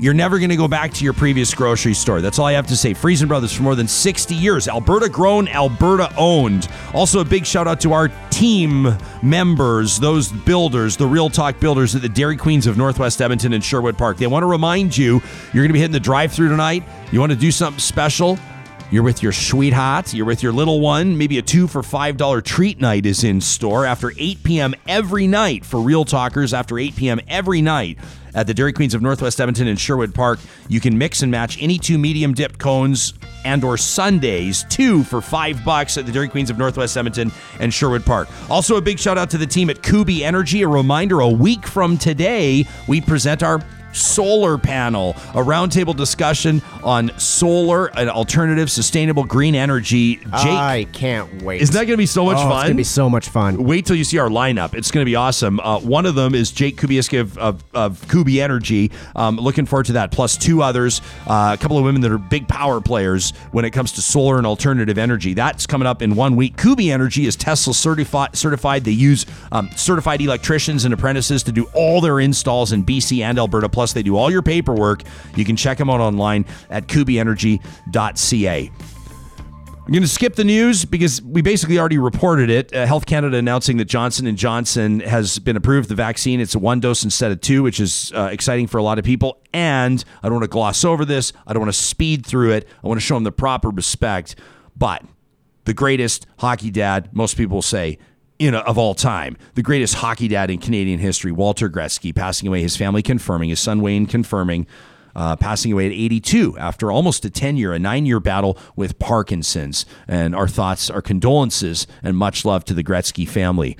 you're never going to go back to your previous grocery store. That's all I have to say. Freson Brothers for more than 60 years. Alberta grown, Alberta owned. Also, a big shout out to our team members, those builders, the Real Talk builders at the Dairy Queens of Northwest Edmonton and Sherwood Park. They want to remind you you're going to be hitting the drive through tonight. You want to do something special? You're with your sweetheart, you're with your little one. Maybe a two for $5 treat night is in store after 8 p.m. every night for Real Talkers after 8 p.m. every night at the Dairy Queens of Northwest Edmonton and Sherwood Park. You can mix and match any two medium dipped cones and or sundaes, two for five bucks at the Dairy Queens of Northwest Edmonton and Sherwood Park. Also, a big shout out to the team at Kubi Energy. A reminder: a week from today, we present our solar panel, a roundtable discussion on solar and alternative sustainable green energy. Jake, I can't wait. isn't that going to be so much oh, fun? It's gonna be so much fun. Wait till you see our lineup. It's going to be awesome. Uh, one of them is Jake Kubieski of, of, of Kubi Energy. Um, looking forward to that. Plus two others, uh, a couple of women that are big power players when it comes to solar and alternative energy. That's coming up in one week. Kubi Energy is Tesla certified. certified. They use um, certified electricians and apprentices to do all their installs in BC and Alberta. Plus, they do all your paperwork. You can check them out online at kubienergy.ca. I'm going to skip the news because we basically already reported it. Uh, Health Canada announcing that Johnson Johnson has been approved the vaccine. It's a one dose instead of two, which is uh, exciting for a lot of people. And I don't want to gloss over this. I don't want to speed through it. I want to show them the proper respect. But the greatest hockey dad, most people say, in a, of all time, the greatest hockey dad in Canadian history, Walter Gretzky, passing away. His family confirming, his son Wayne confirming uh, passing away at 82 after almost a 10 year, a nine year battle with Parkinson's. And our thoughts, our condolences, and much love to the Gretzky family.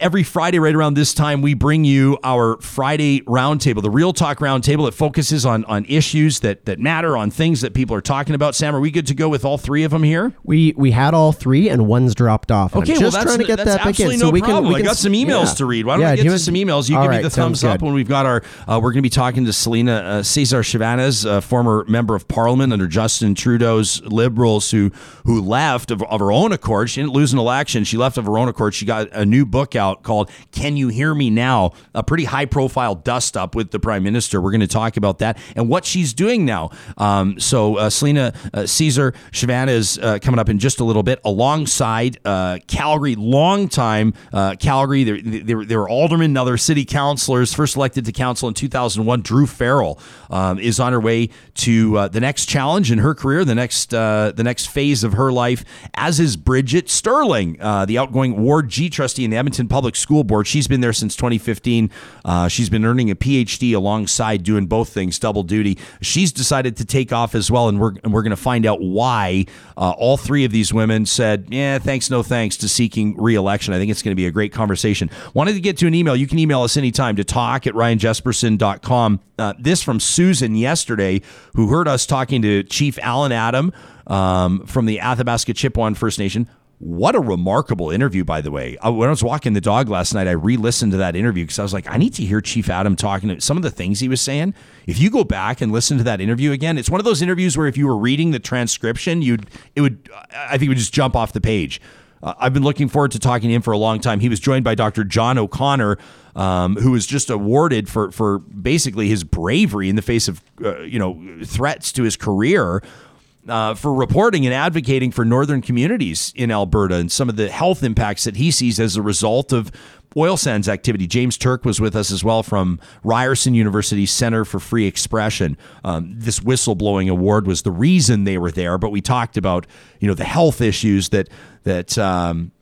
Every Friday, right around this time, we bring you our Friday roundtable, the Real Talk Roundtable. that focuses on on issues that that matter, on things that people are talking about. Sam, are we good to go with all three of them here? We we had all three and one's dropped off. Okay, I'm well just that's, trying to get that's that back absolutely in. no so we problem. can, we I got some emails yeah. to read. Why don't yeah, do get you to some emails? You give me the thumbs sounds up when we've got our. Uh, we're going to be talking to Celina uh, Cesar Chavez, uh, former member of Parliament under Justin Trudeau's Liberals, who who left of, of her own accord. She didn't lose an election. She left of her own accord. She got a new book out called, called Can You Hear Me Now? A pretty high profile dust up with the prime minister. We're going to talk about that and what she's doing now. Um, so, uh, Celina uh, Caesar Chavannes is uh, coming up in just a little bit alongside uh, Calgary, longtime uh, Calgary. They, they, they were aldermen, now they're city councilors, first elected to council in 2001. Druh Farrell um, is on her way to uh, the next challenge in her career, the next the next phase of her life, as is Bridget Stirling, the outgoing Ward G trustee in the Edmonton Public School Board. She's been there since 2015. Uh, she's been earning a PhD alongside doing both things, double duty. She's decided to take off as well, and we're and we're going to find out why uh, all three of these women said, "Yeah, thanks, no thanks" to seeking re-election. I think it's going to be a great conversation. Wanted to get to an email. You can email us anytime to talk at ryanjespersen.com. Uh, this from Susan yesterday, who heard us talking to Chief Allan Adam um, from the Athabasca Chipewyan First Nation. What a remarkable interview, by the way. Uh, when I was walking the dog last night, I re listened to that interview because I was like, I need to hear Chief Adam talking to some of the things he was saying. If you go back and listen to that interview again, it's one of those interviews where if you were reading the transcription, you'd, it would, I think it would just jump off the page. Uh, I've been looking forward to talking to him for a long time. He was joined by Dr. John O'Connor, um, who was just awarded for for basically his bravery in the face of uh, you know threats to his career. Uh, for reporting and advocating for northern communities in Alberta and some of the health impacts that he sees as a result of oil sands activity. James Turk was with us as well from Ryerson University Center for Free Expression. Um, this whistleblowing award was the reason they were there, but we talked about you know the health issues that that. Um,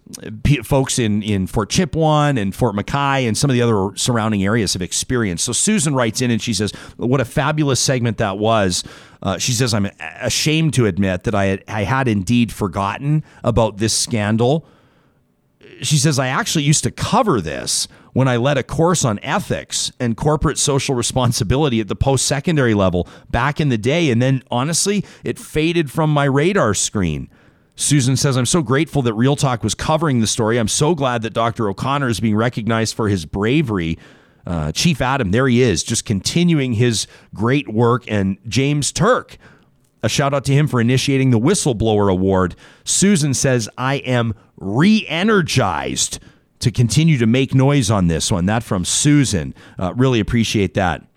folks in, in Fort Chipewyan and Fort McKay and some of the other surrounding areas have experienced. So Susan writes in and she says, What a fabulous segment that was. Uh, she says, I'm ashamed to admit that I had, I had indeed forgotten about this scandal. She says, I actually used to cover this when I led a course on ethics and corporate social responsibility at the post secondary level back in the day. And then honestly, it faded from my radar screen. Susan says, I'm so grateful that Real Talk was covering the story. I'm so glad that Dr. O'Connor is being recognized for his bravery. Uh, Chief Adam, there he is, just continuing his great work. And James Turk, a shout out to him for initiating the Whistleblower Award. Susan says, I am re energized to continue to make noise on this one. That from Susan. Uh, really appreciate that.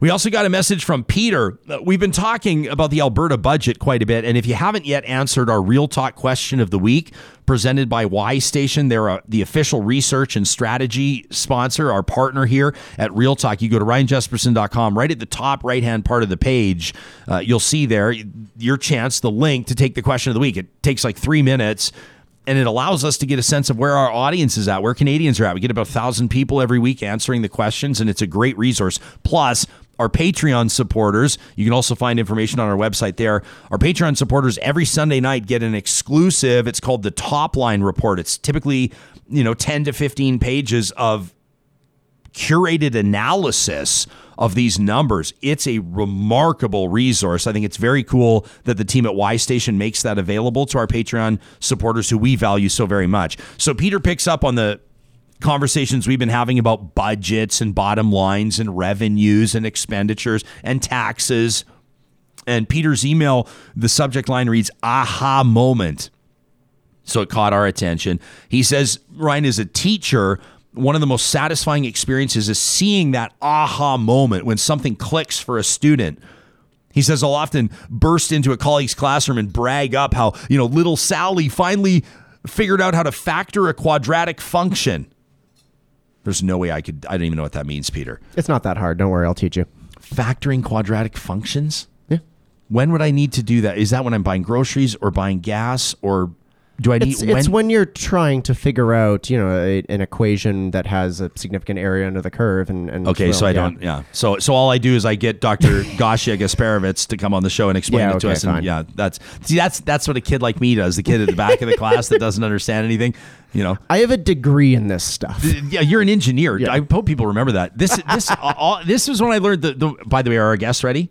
We also got a message from Peter. Uh, we've been talking about the Alberta budget quite a bit. And if you haven't yet answered our Real Talk question of the week, presented by Y Station, they're uh, the official research and strategy sponsor, our partner here at Real Talk. You go to ryanjespersen.com, right at the top right hand part of the page, uh, you'll see there your chance, the link to take the question of the week. It takes like three minutes and it allows us to get a sense of where our audience is at, where Canadians are at. We get about a thousand people every week answering the questions, and it's a great resource. Plus, our Patreon supporters, you can also find information on our website there. Our Patreon supporters every Sunday night get an exclusive. It's called the Top Line Report. It's typically, you know, 10 to 15 pages of curated analysis of these numbers. It's a remarkable resource. I think it's very cool that the team at Y Station makes that available to our Patreon supporters who we value so very much. So Peter picks up on the conversations we've been having about budgets and bottom lines and revenues and expenditures and taxes. And Peter's email, the subject line reads, aha moment. So it caught our attention. He says, Ryan is a teacher. One of the most satisfying experiences is seeing that aha moment when something clicks for a student. He says, I'll often burst into a colleague's classroom and brag up how, you know, little Sally finally figured out how to factor a quadratic function. There's no way I could. I don't even know what that means, Peter. It's not that hard. Don't worry, I'll teach you. Factoring quadratic functions? Yeah. When would I need to do that? Is that when I'm buying groceries or buying gas or do I need It's, it's when you're trying to figure out, you know, a, an equation that has a significant area under the curve, and, and Okay, well, so I yeah. don't. Yeah. So so all I do is I get Dr. [LAUGHS] Gosia Gasperowicz to come on the show and explain Yeah, it to okay, us. And yeah, that's see that's that's what a kid like me does. The kid at the back of the class that doesn't understand anything. You know. I have a degree in this stuff. Yeah, you're an engineer. Yeah. I hope people remember that. This this [LAUGHS] all, this is when I learned the, the. By the way, are our guests ready?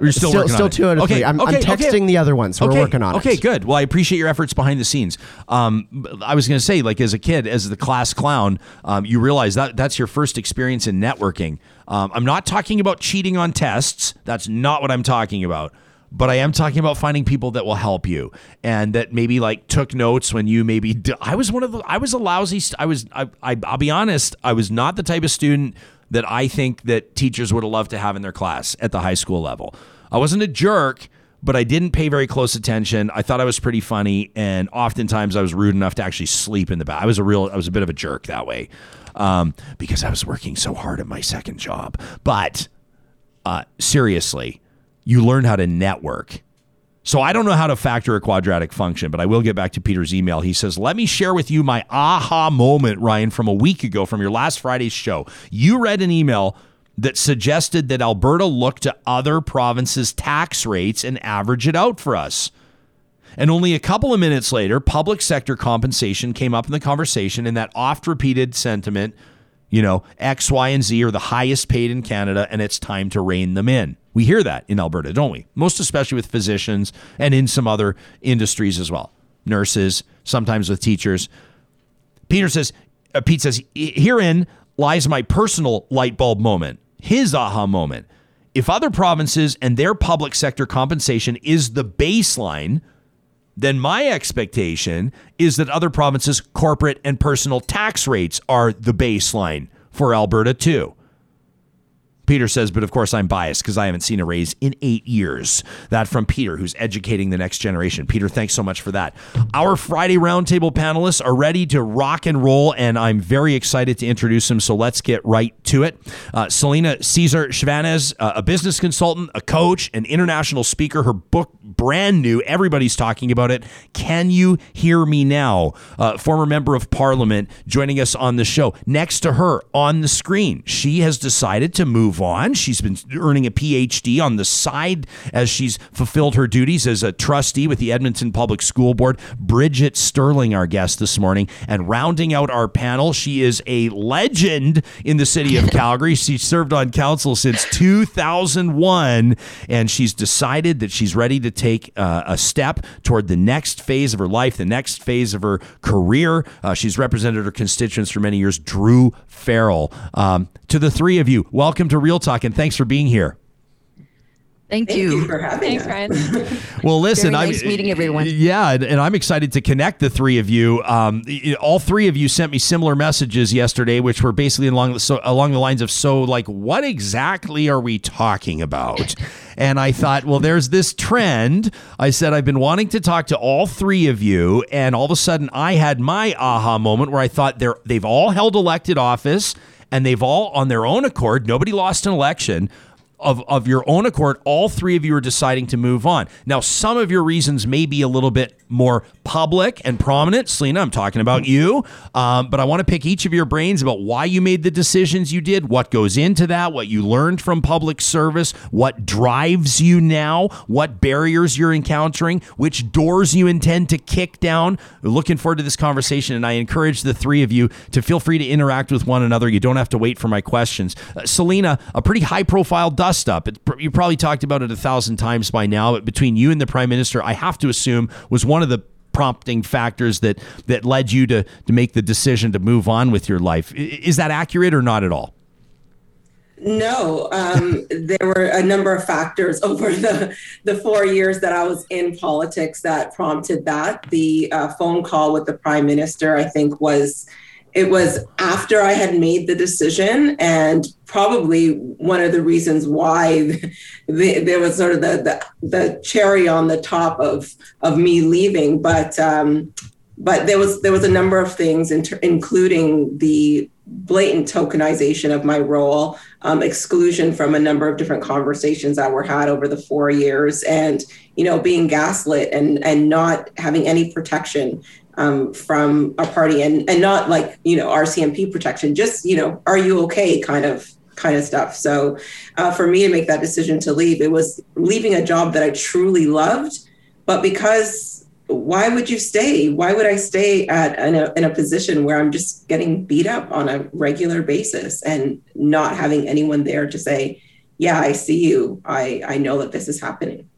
You're still Still- working still on it? two out of okay, three. I'm- I'm texting okay. the other one, so we're working on it. Okay, good. Well, I appreciate your efforts behind the scenes. Um, I was going to say, like as a kid, as the class clown, um, you realize that that's your first experience in networking. Um, I'm not talking about cheating on tests. That's not what I'm talking about. but I am talking about finding people that will help you and that maybe like took notes when you maybe d- I was one of the I was a lousy st- I was I, I I'll be honest I was not the type of student that I think that teachers would have loved to have in their class at the high school level. I wasn't a jerk, but I didn't pay very close attention. I thought I was pretty funny, and oftentimes I was rude enough to actually sleep in the back. I was a real I was a bit of a jerk that way um, because I was working so hard at my second job. But uh, seriously, you learn how to network. So I don't know how to factor a quadratic function, but I will get back to Peter's email. He says, "Let me share with you my aha moment, Ryan, from a week ago from your last Friday's show. You read an email that suggested that Alberta look to other provinces' tax rates and average it out for us." And only a couple of minutes later, public sector compensation came up in the conversation, and that oft repeated sentiment, you know, X, Y, and Z are the highest paid in Canada, and it's time to rein them in. We hear that in Alberta, don't we? Most especially with physicians and in some other industries as well. Nurses, sometimes with teachers. Peter says, uh, Pete says, herein lies my personal light bulb moment, his aha moment. If other provinces and their public sector compensation is the baseline, then my expectation is that other provinces' corporate and personal tax rates are the baseline for Alberta too. Peter says, but of course I'm biased because I haven't seen a raise in eight years. That from Peter, who's educating the next generation. Peter, thanks so much for that. Our Friday roundtable panelists are ready to rock and roll, and I'm very excited to introduce them. So let's get right to it. Uh, Celina Caesar Chavannes, uh, a business consultant, a coach, an international speaker. Her book, brand new, everybody's talking about it. Can you hear me now? Uh, former member of parliament joining us on the show. Next to her on the screen, she has decided to move on. She's been earning a PhD on the side as she's fulfilled her duties as a trustee with the Edmonton Public School Board. Bridget Stirling, our guest this morning, and rounding out our panel, she is a legend in the city of [LAUGHS] Calgary. She served on council since 2001, and she's decided that she's ready to take uh, a step toward the next phase of her life, the next phase of her career. Uh, she's represented her constituents for many years. Druh Farrell. Um, to the three of you, welcome to Real Talk, and thanks for being here. Thank, Thank you. you for having Thanks, us. Ryan. [LAUGHS] Well, listen, Very I'm meeting everyone. Yeah, and, and I'm excited to connect the three of you. Um, all three of you sent me similar messages yesterday, which were basically along the, so, along the lines of, "So, like, what exactly are we talking about?" [LAUGHS] And I thought, well, there's this trend. I said I've been wanting to talk to all three of you, and all of a sudden, I had my aha moment where I thought they're they've all held elected office, and they've all on their own accord. Nobody lost an election of, of your own accord, all three of you are deciding to move on. Now, some of your reasons may be a little bit more public and prominent. Celina, I'm talking about you. Um, but I want to pick each of your brains about why you made the decisions you did, what goes into that, what you learned from public service, what drives you now, what barriers you're encountering, which doors you intend to kick down. Looking forward to this conversation, and I encourage the three of you to feel free to interact with one another. You don't have to wait for my questions. Uh, Celina, a pretty high profile dust up. It, you probably talked about it a thousand times by now, but between you and the prime minister, I have to assume was one of the prompting factors that that led you to to make the decision to move on with your life. Is that accurate or not at all? No, um, [LAUGHS] there were a number of factors [LAUGHS] over the the four years that I was in politics that prompted that. The uh, phone call with the prime minister, I think, was it was after I had made the decision, and probably one of the reasons why [LAUGHS] the, there was sort of the, the the cherry on the top of of me leaving. But um, but there was there was a number of things, inter- including the blatant tokenization of my role, um, exclusion from a number of different conversations that were had over the four years, and you know being gaslit and and not having any protection um, from a party, and and not like you know RCMP protection, just you know are you okay kind of kind of stuff. So uh, for me to make that decision to leave, it was leaving a job that I truly loved, but because why would you stay? Why would I stay at in a, in a position where I'm just getting beat up on a regular basis and not having anyone there to say, "Yeah, I see you. I I know that this is happening."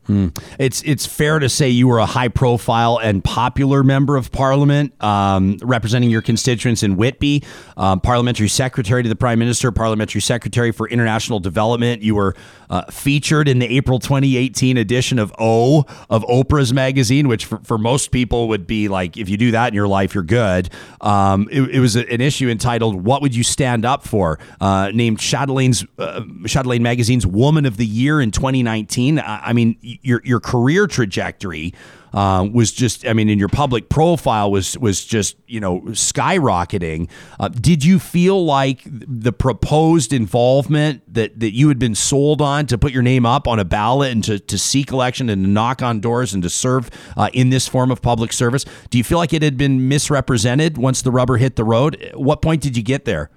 It's it's fair to say you were a high profile and popular member of parliament, um, representing your constituents in Whitby, um, parliamentary secretary to the prime minister, parliamentary secretary for international development. You were uh, featured in the April 2018 edition of O of Oprah's magazine, which for, for most people would be like, if you do that in your life, you're good. Um, it, it was an issue entitled "What Would You Stand Up For?" Uh, named Chatelaine's uh, Chatelaine Magazine's Woman of the Year in 2019. I, I mean your your career trajectory uh, was just I mean in your public profile was was just you know skyrocketing. Uh, did you feel like the proposed involvement that that you had been sold on to put your name up on a ballot and to, to seek election and to knock on doors and to serve uh, in this form of public service? Do you feel like it had been misrepresented once the rubber hit the road? What point did you get there?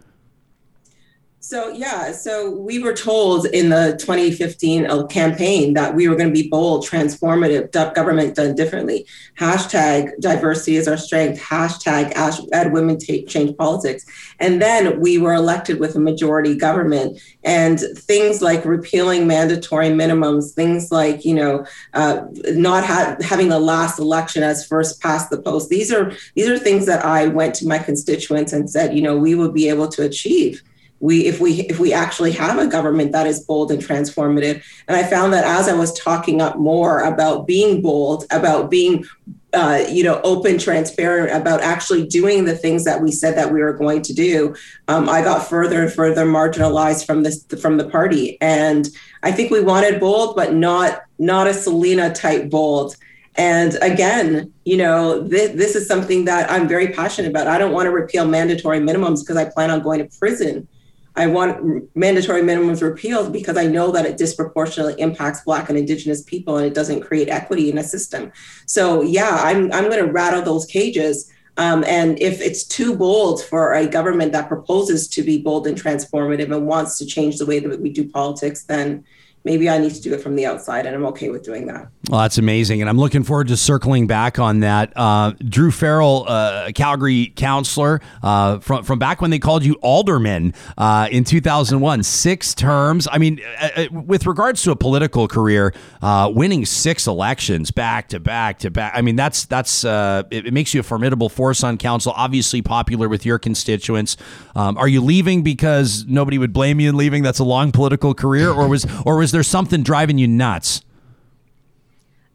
So yeah, so we were told in the 2015 uh, campaign that we were going to be bold, transformative, government done differently. Hashtag diversity is our strength. Hashtag add women change politics. And then we were elected with a majority government, and things like repealing mandatory minimums, things like you know uh, not ha- having the last election as first past the post. These are these are things that I went to my constituents and said, you know, we will be able to achieve we if we if we actually have a government that is bold and transformative. And i found that as i was talking up more about being bold about being uh, you know open transparent about actually doing the things that we said that we were going to do um, i got further and further marginalized from this from the party. And i think we wanted bold but not not a celina type bold. And again, you know, this, this is something that I'm very passionate about. I don't want to repeal mandatory minimums because I plan on going to prison I want mandatory minimums repealed because I know that it disproportionately impacts Black and Indigenous people and it doesn't create equity in a system. So, yeah, I'm, I'm going to rattle those cages. Um, and if it's too bold for a government that proposes to be bold and transformative and wants to change the way that we do politics, then maybe I need to do it from the outside, and I'm okay with doing that. Well, that's amazing, and I'm looking forward to circling back on that. Uh, Druh Farrell, uh, Calgary councillor, uh, from from back when they called you alderman uh, in 2001, six terms. I mean, uh, uh, with regards to a political career, winning six elections back to back to back. I mean, that's that's it, it, makes you a formidable force on council. Obviously popular with your constituents. Um, are you leaving because nobody would blame you in leaving? That's a long political career, or was or was there something driving you nuts?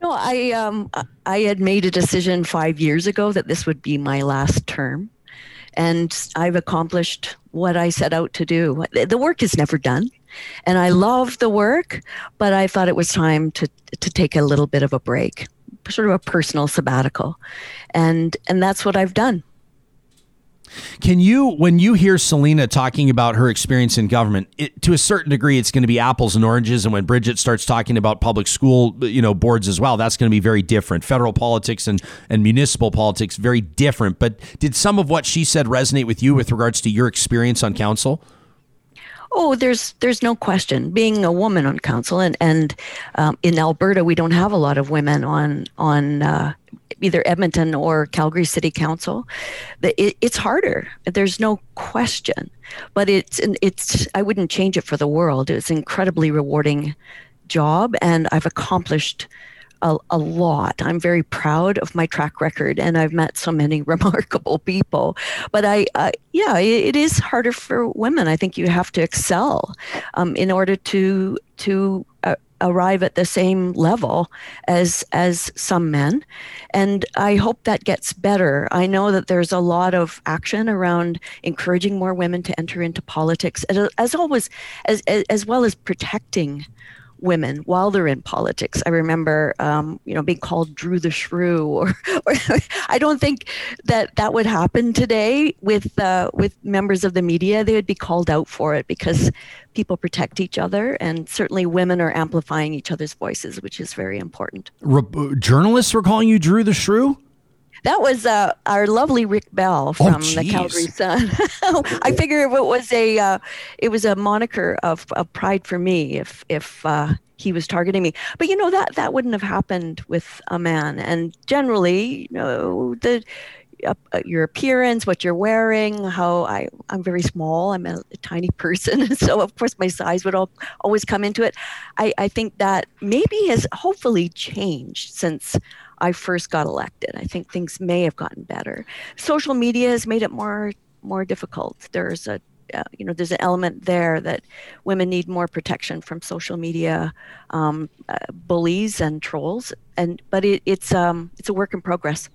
No, I um I had made a decision five years ago that this would be my last term, and I've accomplished what I set out to do. The work is never done, and I love the work, but I thought it was time to to take a little bit of a break, sort of a personal sabbatical, and and that's what I've done. Can you, when you hear Celina talking about her experience in government, it, to a certain degree, it's going to be apples and oranges. And when Bridget starts talking about public school, you know, boards as well, that's going to be very different. Federal politics and, and municipal politics, very different. But did some of what she said resonate with you with regards to your experience on council? Oh, there's there's no question. Being a woman on council, and and um, in Alberta, we don't have a lot of women on on uh, either Edmonton or Calgary City Council, it, it's harder. There's no question, but it's it's I wouldn't change it for the world. It's an incredibly rewarding job, and I've accomplished. A, a, lot. I'm very proud of my track record, and I've met so many [LAUGHS] remarkable people. But I, uh, yeah, it, it is harder for women. I think you have to excel um, in order to to uh, arrive at the same level as as some men and i hope that gets better i know that there's a lot of action around encouraging more women to enter into politics as, as always as, as well as protecting women while they're in politics. I remember, um, you know, being called Druh the Shrew, or, [LAUGHS] or I don't think that that would happen today with uh, with members of the media. They would be called out for it because people protect each other, and certainly women are amplifying each other's voices, which is very important. Re- journalists were calling you Druh the Shrew. That was uh, our lovely Rick Bell oh, from oh, the Calgary Sun. [LAUGHS] I figure it was a uh, it was a moniker of, of pride for me if if uh, he was targeting me. But you know that that wouldn't have happened with a man. And generally, you know, the uh, your appearance, what you're wearing, how I, I'm very small. I'm a, a tiny person. [LAUGHS] so, of course, my size would all, always come into it. I, I think that maybe has hopefully changed since I first got elected. I think things may have gotten better. Social media has made it more more difficult. There's a uh, you know there's an element there that women need more protection from social media um, uh, bullies and trolls and but it, it's um it's a work in progress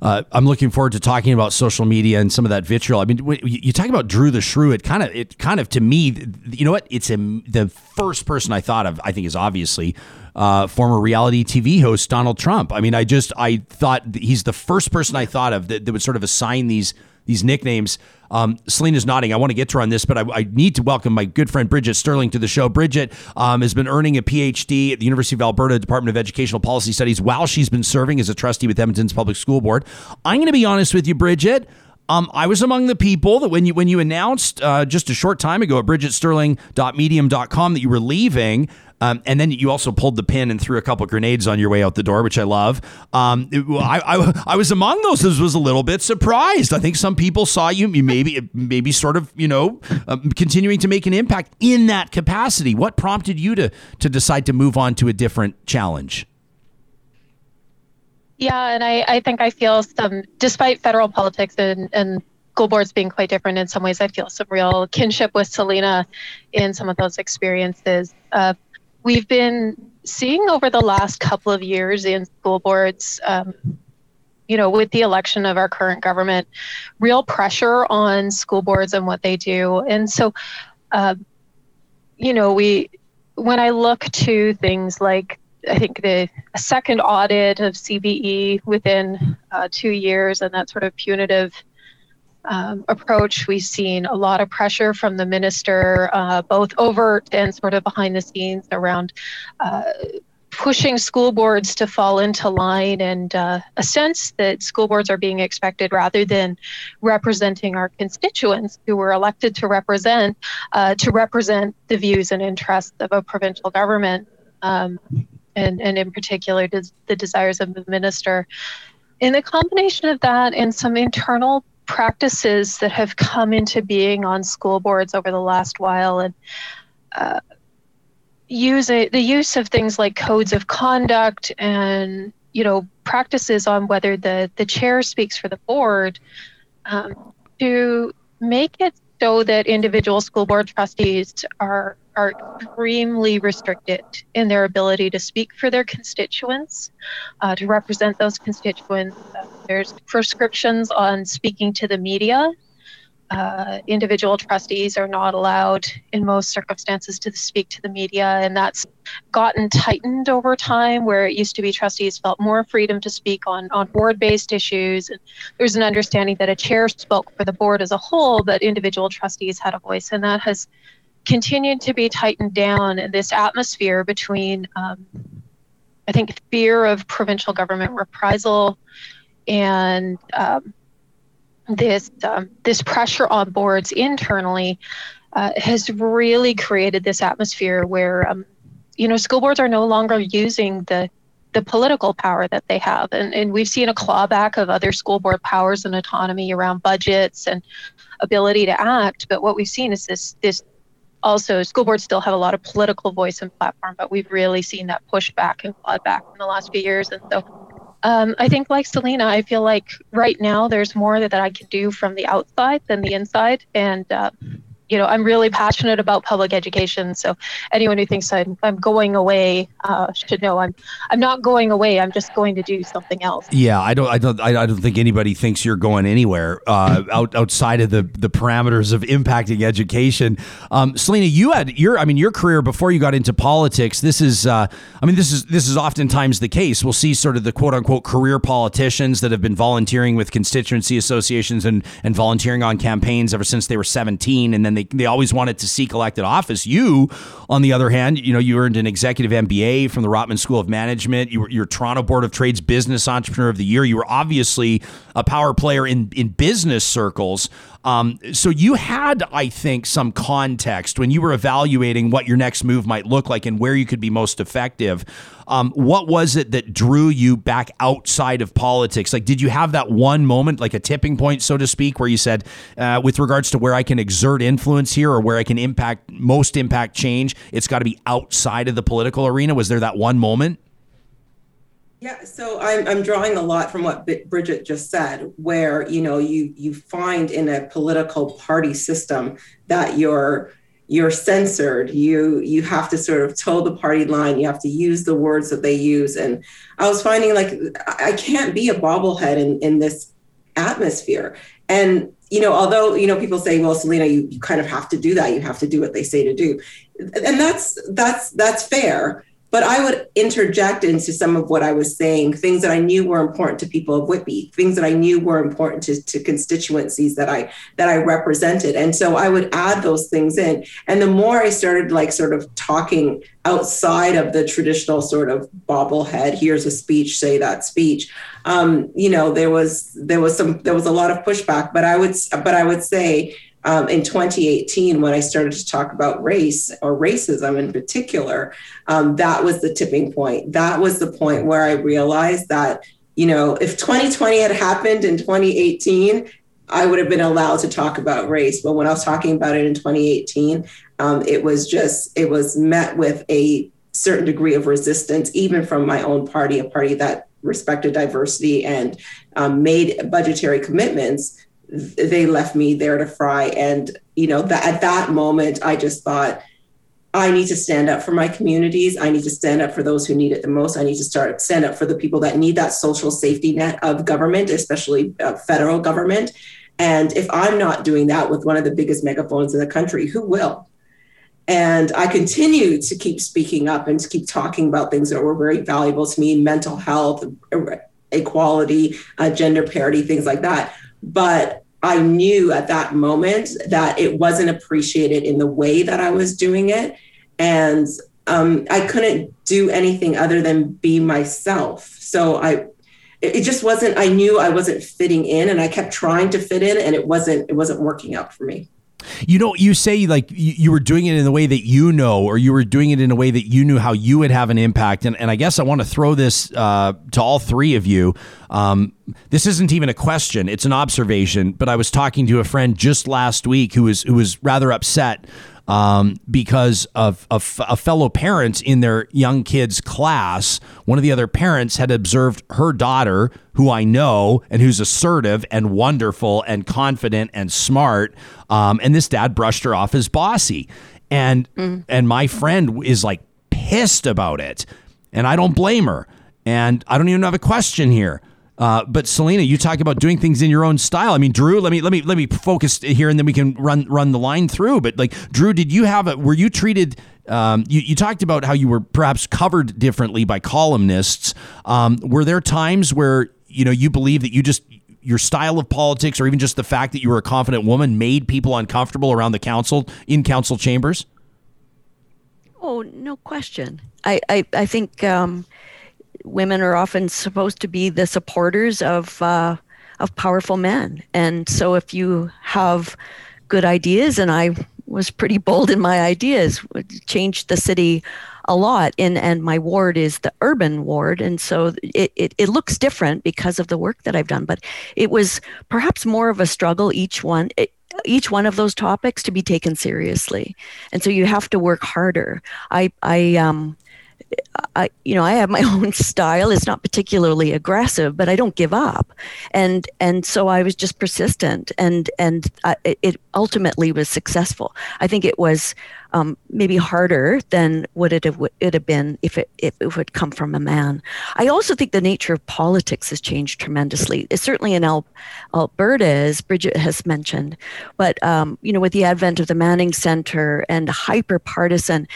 uh, I'm looking forward to talking about social media and some of that vitriol. I mean, you talk about Druh the Shrew. It kind of, it kind of to me, you know what? It's a, the first person I thought of. I think is obviously uh, former reality TV host Donald Trump. I mean, I just I thought he's the first person I thought of that, that would sort of assign these these nicknames. Um, Celina's nodding. I want to get to her on this, but I, I, need to welcome my good friend Bridget Stirling to the show. Bridget um, has been earning a PhD at the University of Alberta Department of Educational Policy Studies while she's been serving as a trustee with Edmonton's Public School Board. I'm going to be honest with you, Bridget. Um, I was among the people that when you when you announced uh, just a short time ago at bridgetstirling.medium.com that you were leaving, um, and then you also pulled the pin and threw a couple grenades on your way out the door, which I love. Um, it, I, I, I, was among those that was a little bit surprised. I think some people saw you maybe maybe sort of you know um, continuing to make an impact in that capacity. What prompted you to to decide to move on to a different challenge? Yeah, and I, I think I feel some, despite federal politics and, and school boards being quite different in some ways, I feel some real kinship with Celina in some of those experiences. Uh, we've been seeing over the last couple of years in school boards, um, you know, with the election of our current government, real pressure on school boards and what they do. And so, uh, you know, we, when I look to things like I think the second audit of CVE within uh, two years and that sort of punitive um, approach. We've seen a lot of pressure from the minister, uh, both overt and sort of behind the scenes, around uh, pushing school boards to fall into line and uh, a sense that school boards are being expected rather than representing our constituents who were elected to represent uh, to represent the views and interests of a provincial government um, and, and in particular the desires of the minister in the combination of that and some internal practices that have come into being on school boards over the last while and uh, use a, the use of things like codes of conduct and you know practices on whether the the chair speaks for the board um, to make it so that individual school board trustees are are extremely restricted in their ability to speak for their constituents, uh, to represent those constituents. There's prescriptions on speaking to the media. Uh, individual trustees are not allowed in most circumstances to speak to the media, and that's gotten tightened over time. Where it used to be trustees felt more freedom to speak on, on board based issues. And there's an understanding that a chair spoke for the board as a whole, but individual trustees had a voice, and that has continued to be tightened down in this atmosphere between, um, I think, fear of provincial government reprisal and um, this um, this pressure on boards internally uh, has really created this atmosphere where um, you know school boards are no longer using the the political power that they have. And, and we've seen a clawback of other school board powers and autonomy around budgets and ability to act. But what we've seen is this this also school boards still have a lot of political voice and platform, but we've really seen that push back and clawed back in the last few years. And so um, I think like Celina, I feel like right now there's more that, that I can do from the outside than the inside. And uh, you know, I'm really passionate about public education. So anyone who thinks I'm, I'm going away uh, should know I'm I'm not going away. I'm just going to do something else. Yeah, I don't I don't I don't think anybody thinks you're going anywhere uh, out, outside of the the parameters of impacting education. Um, Celina, you had your I mean your career before you got into politics. This is uh, I mean this is this is oftentimes the case. We'll see sort of the quote unquote career politicians that have been volunteering with constituency associations and and volunteering on campaigns ever since they were 17, and then they, they always wanted to seek elected office. You, on the other hand, you know, you earned an executive MBA from the Rotman School of Management. You were your Toronto Board of Trade's Business Entrepreneur of the Year. You were obviously a power player in in business circles. Um, so you had, I think, some context when you were evaluating what your next move might look like and where you could be most effective. Um, what was it that drew you back outside of politics? Like, did you have that one moment, like a tipping point, so to speak, where you said, uh, with regards to where I can exert influence here or where I can impact most impact change, it's got to be outside of the political arena? Was there that one moment? Yeah, so I'm, I'm drawing a lot from what Bridget just said, where you know you you find in a political party system that you're you're censored. You you have to sort of toe the party line. You have to use the words that they use. And i was finding like i can't be a bobblehead in in this atmosphere. And you know although you know people say well celina you, you kind of have to do that. You have to do what they say to do. And that's that's that's fair but I would interject into some of what I was saying, things that I knew were important to people of Whitby, things that I knew were important to, to constituencies that I that I represented. And so I would add those things in. And the more I started like sort of talking outside of the traditional sort of bobblehead, here's a speech, say that speech, um, you know, there was there was some there was a lot of pushback. But I would but I would say um, in 2018 when I started to talk about race or racism in particular, um, that was the tipping point. That was the point where I realized that, you know, if 2020 had happened in 2018, I would have been allowed to talk about race. But when I was talking about it in 2018, um, it was just, it was met with a certain degree of resistance, even from my own party, a party that respected diversity and um, made budgetary commitments they left me there to fry. And, you know, that at that moment, I just thought, I need to stand up for my communities. I need to stand up for those who need it the most. I need to start stand up for the people that need that social safety net of government, especially uh, federal government. And if I'm not doing that with one of the biggest megaphones in the country, who will? And I continue to keep speaking up and to keep talking about things that were very valuable to me mental health, equality, uh, gender parity, things like that. But I knew at that moment that it wasn't appreciated in the way that I was doing it. And um, I couldn't do anything other than be myself. So I, it just wasn't, I knew I wasn't fitting in and I kept trying to fit in and it wasn't, it wasn't working out for me. You know, you say like you, you, were doing it in the way that you know, or you were doing it in a way that you knew how you would have an impact. And, and I guess I want to throw this uh, to all three of you. Um, this isn't even a question; it's an observation. But I was talking to a friend just last week who was who was rather upset um, because of, of a fellow parent in their young kid's class. One of the other parents had observed her daughter, who I know and who's assertive and wonderful and confident and smart. Um, and this dad brushed her off as bossy. And mm. and my friend is like pissed about it. And I don't blame her. And I don't even have a question here. Uh, but Celina, you talk about doing things in your own style. I mean, Druh, let me let me let me focus here, and then we can run run the line through. But like, Druh, did you have a? Were you treated? Um, you, you talked about how you were perhaps covered differently by columnists. Um, were there times where you know you believe that you just your style of politics, or even just the fact that you were a confident woman, made people uncomfortable around the council in council chambers? Oh, no question. I I, I think. Um, women are often supposed to be the supporters of uh, of powerful men, and so if you have good ideas, and I was pretty bold in my ideas, changed the city a lot in and my ward is the urban ward. And so it, it, it looks different because of the work that i've done but it was perhaps more of a struggle each one it, each one of those topics to be taken seriously. And so you have to work harder. I i um I, you know, I have my [LAUGHS] own style. It's not particularly aggressive, but I don't give up, and and so I was just persistent, and and I, it ultimately was successful. I think it was um, maybe harder than would it have it have been if it if it would come from a man. I also think the nature of politics has changed tremendously. It's certainly in Al- Alberta, as Bridget has mentioned, but um, you know, with the advent of the Manning Center and hyper partisan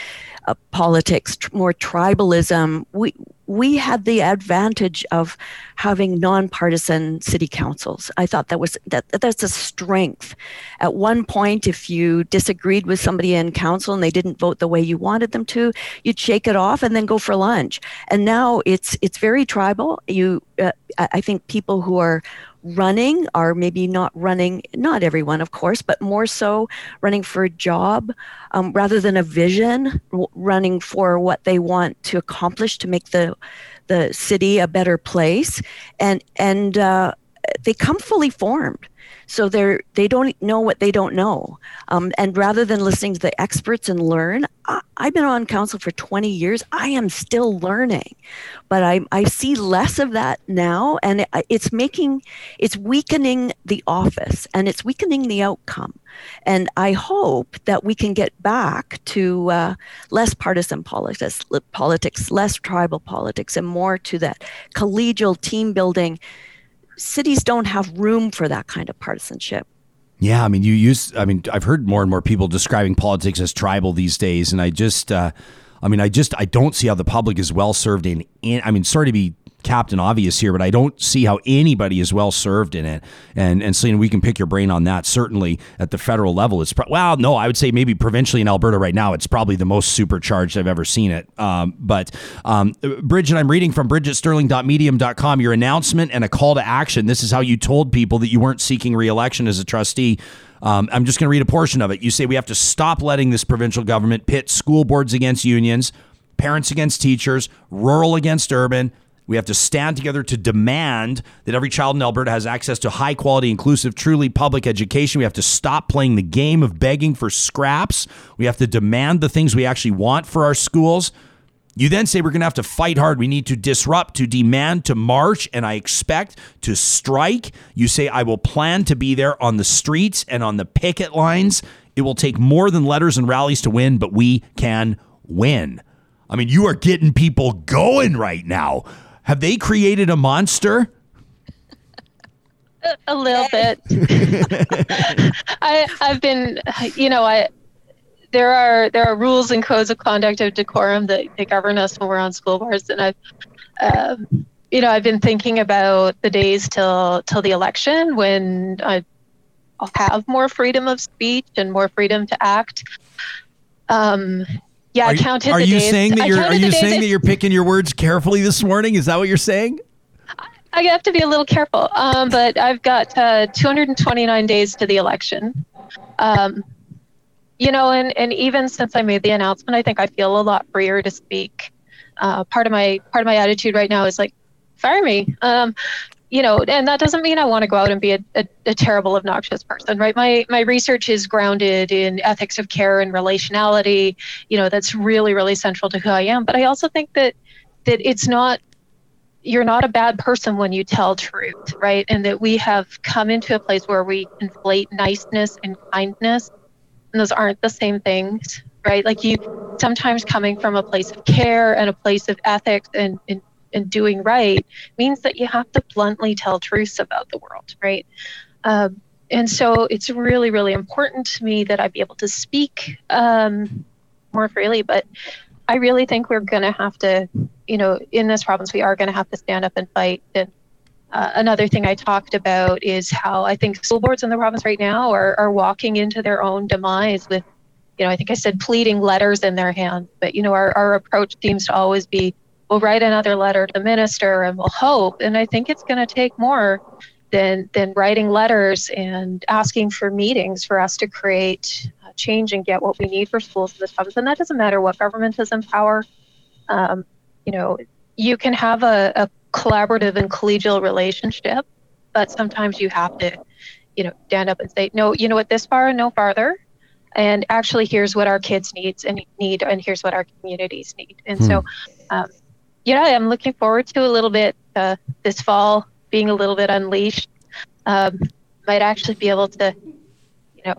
uh, politics, tr- more tribalism. We we had the advantage of having nonpartisan city councils. I thought that was that that's a strength. At one point, if you disagreed with somebody in council and they didn't vote the way you wanted them to, you'd shake it off and then go for lunch. And now it's it's very tribal. You uh, I, think people who are running are maybe not running, not everyone, of course, but more so running for a job um, rather than a vision, w- running for what they want to accomplish to make the the city a better place, and and uh, they come fully formed. So they're they don't know what they don't know, um, and rather than listening to the experts and learn, I, I've been on council for 20 years. I am still learning, but I I see less of that now, and it, it's making it's weakening the office and it's weakening the outcome. And I hope that we can get back to uh, less partisan politics, politics, less tribal politics, and more to that collegial team building cities don't have room for that kind of partisanship. Yeah, I mean, you use. I mean, I've heard more and more people describing politics as tribal these days, and I just, uh, I mean, I just, I don't see how the public is well served in. in I mean, sorry to be Captain Obvious here, but I don't see how anybody is well served in it. And and Celina, we can pick your brain on that. Certainly at the federal level, it's pro- well, no, I would say maybe provincially in Alberta right now, it's probably the most supercharged I've ever seen it. Um, but um, Bridget, I'm reading from BridgetStirling.medium.com your announcement and a call to action. This is how you told people that you weren't seeking reelection as a trustee. Um, I'm just going to read a portion of it. You say we have to stop letting this provincial government pit school boards against unions, parents against teachers, rural against urban we have to stand together to demand that every child in Alberta has access to high quality, inclusive, truly public education. We have to stop playing the game of begging for scraps. We have to demand the things we actually want for our schools. You then say we're going to have to fight hard. We need to disrupt, to demand, to march, and I expect to strike. You say, I will plan to be there on the streets and on the picket lines. It will take more than letters and rallies to win, but we can win. I mean, you are getting people going right now. Have they created a monster? [LAUGHS] A, little bit. [LAUGHS] I I've been, you know, I there are there are rules and codes of conduct of decorum that, that govern us when we're on school boards, and I've. Um, you know, I've been thinking about the days till till the election when I, I'll have more freedom of speech and more freedom to act. Um, yeah, are I counted. Are you days. saying that you're are you saying that, that you're picking your words carefully this morning? Is that what you're saying? I have to be a little careful. Um, but I've got uh, 229 days to the election. Um, you know, and, and even since I made the announcement, I think I feel a lot freer to speak. Uh, part of my part of my attitude right now is like, fire me. Um, you know, and that doesn't mean I want to go out and be a, a, a, terrible, obnoxious person, right? My my research is grounded in ethics of care and relationality. You know, that's really, really central to who I am. But I also think that that it's not you're not a bad person when you tell truth, right? And that we have come into a place where we conflate niceness and kindness, and those aren't the same things, right? Like you sometimes coming from a place of care and a place of ethics and, and and doing right means that you have to bluntly tell truths about the world, right? Um, and so it's really, really important to me that I be able to speak um, more freely. But I really think we're going to have to, you know, in this province, we are going to have to stand up and fight. And uh, another thing I talked about is how I think school boards in the province right now are, are walking into their own demise with, you know, I think I said pleading letters in their hands. But, you know, our, our approach seems to always be we'll write another letter to the minister and we'll hope. And I think it's going to take more than than writing letters and asking for meetings for us to create change and get what we need for schools in this province. And that doesn't matter what government is in power. Um, you know, you can have a, a collaborative and collegial relationship, but sometimes you have to, you know, stand up and say, no, you know what, this far and no farther. And actually, here's what our kids needs and need, and here's what our communities need. And hmm. so, um, yeah, I'm looking forward to a little bit uh, this fall being a little bit unleashed. Um, might actually be able to, you know,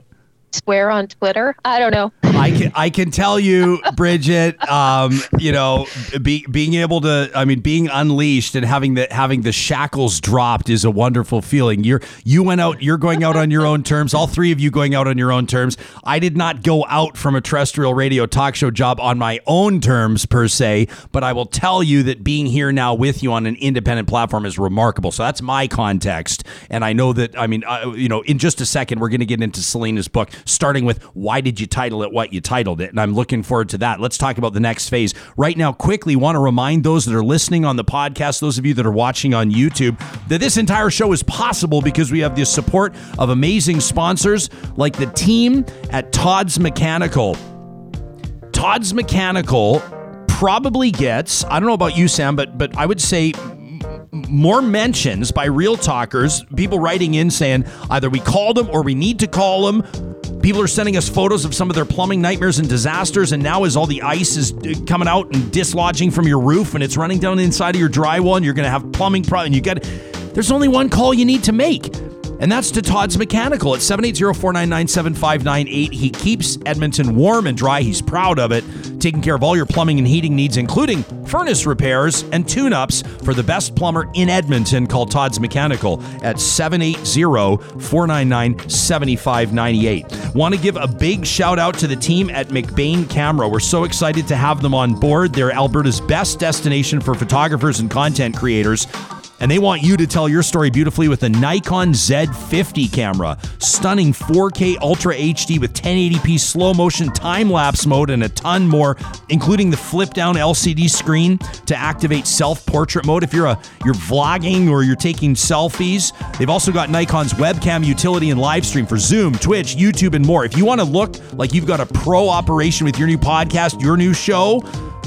swear on Twitter. I don't know. [LAUGHS] I can I can tell you, Bridget. Um, you know, be, being able to, I mean, being unleashed and having the having the shackles dropped is a wonderful feeling. You're you went out. You're going out on your own terms. All three of you going out on your own terms. I did not go out from a terrestrial radio talk show job on my own terms per se, but I will tell you that being here now with you on an independent platform is remarkable. So that's my context, and I know that. I mean, uh, you know, in just a second we're going to get into Celina's book, starting with why did you title it what you titled it. And I'm looking forward to that. Let's talk about the next phase. Right now, quickly want to remind those that are listening on the podcast, those of you that are watching on YouTube, that this entire show is possible because we have the support of amazing sponsors like the team at Todd's Mechanical. Todd's Mechanical probably gets, I don't know about you, Sam, but but I would say more mentions by real talkers, people writing in saying either we called them or we need to call them. People are sending us photos of some of their plumbing nightmares and disasters. And now, as all the ice is coming out and dislodging from your roof and it's running down inside of your drywall, and you're going to have plumbing problems, you got there's only one call you need to make. And that's to Todd's Mechanical at 780-499-7598. He keeps Edmonton warm and dry. He's proud of it, taking care of all your plumbing and heating needs, including furnace repairs and tune-ups for the best plumber in Edmonton. Call Todd's Mechanical at 780-499-7598. Want to give a big shout out to the team at McBain Camera. We're so excited to have them on board. They're Alberta's best destination for photographers and content creators and they want you to tell your story beautifully with the Nikon Z50 camera. Stunning 4K Ultra HD with 1080p slow motion time lapse mode and a ton more, including the flip down LCD screen to activate self portrait mode if you're a you're vlogging or you're taking selfies. They've also got Nikon's webcam utility and live stream for Zoom, Twitch, YouTube, and more. If you want to look like you've got a pro operation with your new podcast, your new show,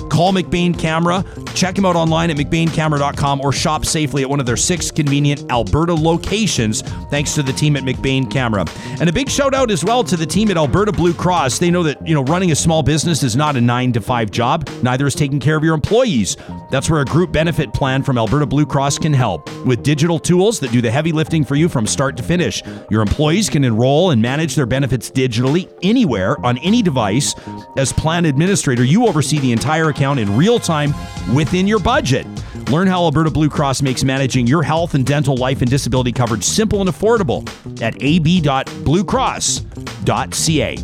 Call McBain Camera. Check him out online at McBainCamera.com or shop safely at one of their six convenient Alberta locations, thanks to the team at McBain Camera. And a big shout out as well to the team at Alberta Blue Cross. They know that, you know, running a small business is not a nine to five job, neither is taking care of your employees. That's where a group benefit plan from Alberta Blue Cross can help. With digital tools that do the heavy lifting for you from start to finish, your employees can enroll and manage their benefits digitally anywhere on any device. As plan administrator, you oversee the entire account in real time within your budget. Learn how Alberta Blue Cross makes managing your health and dental, life, and disability coverage simple and affordable at ab.bluecross.ca.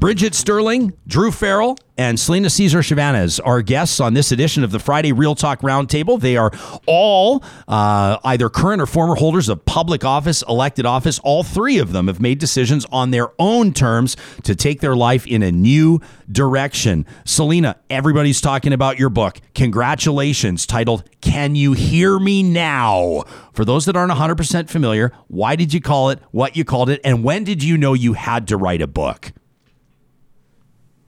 Bridget Stirling, Druh Farrell, and Celina Caesar Chavannes are guests on this edition of the Friday Real Talk Roundtable. They are all uh, either current or former holders of public office, elected office. All three of them have made decisions on their own terms to take their life in a new direction. Celina, everybody's talking about your book. Congratulations, titled Can You Hear Me Now? For those that aren't 100% familiar, why did you call it what you called it, and when did you know you had to write a book?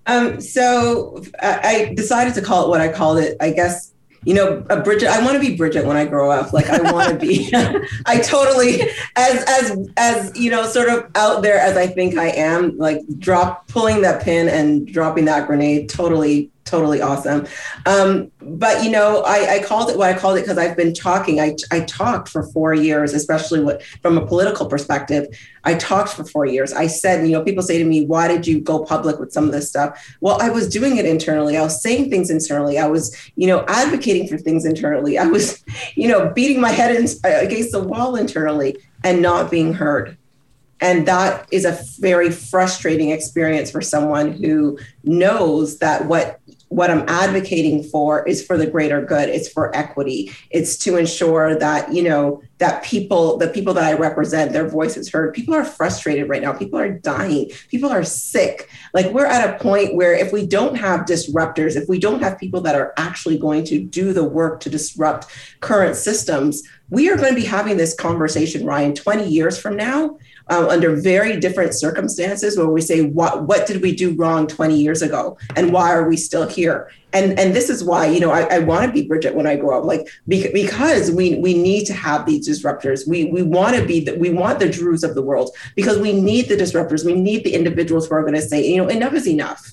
Um, so I decided to call it what I called it. I guess you know, a Bridget. I want to be Bridget when I grow up. Like I want to be. [LAUGHS] I totally, as as as you know, sort of out there as I think I am. Like drop pulling that pin and dropping that grenade. Totally totally awesome. Um, but you know, I, I, called it what I called it because I've been talking. I, I talked for four years, especially what, from a political perspective. I talked for four years. I said, you know, people say to me, "Why did you go public with some of this stuff?" Well, I was doing it internally. I was saying things internally. I was, you know, advocating for things internally. I was, [LAUGHS] you know, beating my head in, against the wall internally and not being heard. And that is a very frustrating experience for someone who knows that what what I'm advocating for is for the greater good. It's for equity. It's to ensure that, you know, that people, the people that I represent, their voices heard. People are frustrated right now. People are dying. People are sick. Like we're at a point where if we don't have disruptors, if we don't have people that are actually going to do the work to disrupt current systems, we are going to be having this conversation, Ryan, 20 years from now um, under very different circumstances where we say what what did we do wrong 20 years ago and why are we still here and and this is why you know i, I want to be bridget when i grow up like because we we need to have these disruptors. We we want to be the, we want the Druhs of the world because we need the disruptors. We need the individuals who are going to say you know enough is enough.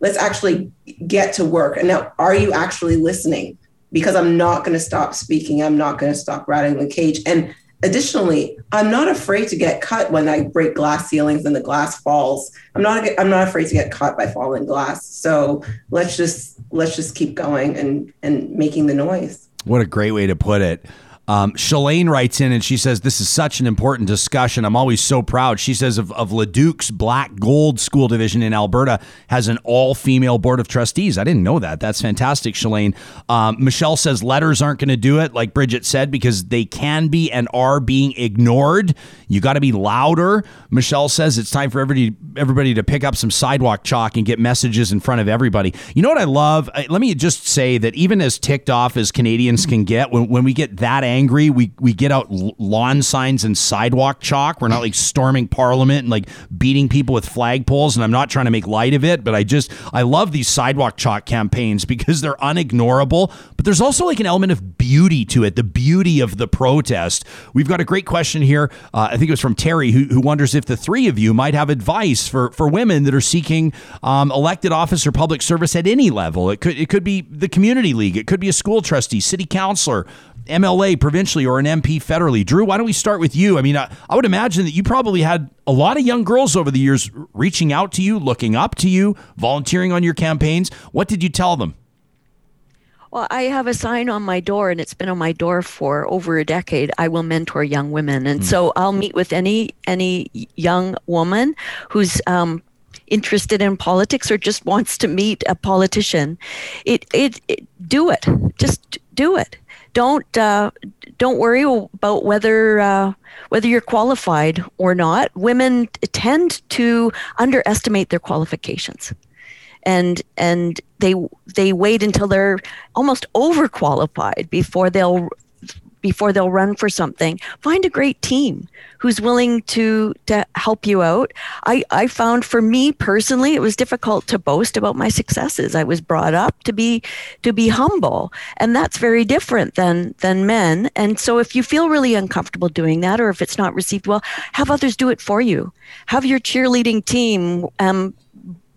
Let's actually get to work. And now are you actually listening? Because i'm not going to stop speaking. I'm not going to stop rattling the cage. And Additionally, I'm not afraid to get cut when I break glass ceilings and the glass falls. I'm not I'm not afraid to get caught by falling glass. So let's just let's just keep going and and making the noise. What a great way to put it. Um, Shalane writes in and she says, This is such an important discussion. I'm always so proud. She says, of, of Leduc's Black Gold School Division in Alberta has an all female board of trustees. I didn't know that. That's fantastic, Shalane. Um, Michelle says, Letters aren't going to do it, like Bridget said, because they can be and are being ignored. You got to be louder. Michelle says, It's time for everybody, everybody to pick up some sidewalk chalk and get messages in front of everybody. You know what I love? Let me just say that even as ticked off as Canadians can get, when, when we get that angry, angry, we we get out lawn signs and sidewalk chalk. We're not like storming Parliament and like beating people with flagpoles. And I'm not trying to make light of it, but I just I love these sidewalk chalk campaigns [LAUGHS] because they're unignorable. But there's also like an element of beauty to it, the beauty of the protest. We've got a great question here. Uh, I think it was from Terry who, who wonders if the three of you might have advice for for women that are seeking um, elected office or public service at any level. It could it could be the community league, it could be a school trustee, city councilor, MLA provincially or an MP federally. Druh, why don't we start with you? I mean, I, I, would imagine that you probably had a lot of young girls over the years reaching out to you, looking up to you, volunteering on your campaigns. What did you tell them? Well, I have a sign on my door, and it's been on my door for over a decade. I will mentor young women, and mm. so I'll meet with any any young woman who's um, interested in politics or just wants to meet a politician. It, it, it do it. Just do it don't uh, don't worry about whether uh, whether you're qualified or not. Women tend to underestimate their qualifications, and and they they wait until they're almost overqualified before they'll before they'll run for something. Find a great team who's willing to to help you out. I, I found for me personally it was difficult to boast about my successes. I was brought up to be to be humble. And that's very different than than men. And so if you feel really uncomfortable doing that or if it's not received well, have others do it for you. Have your cheerleading team um,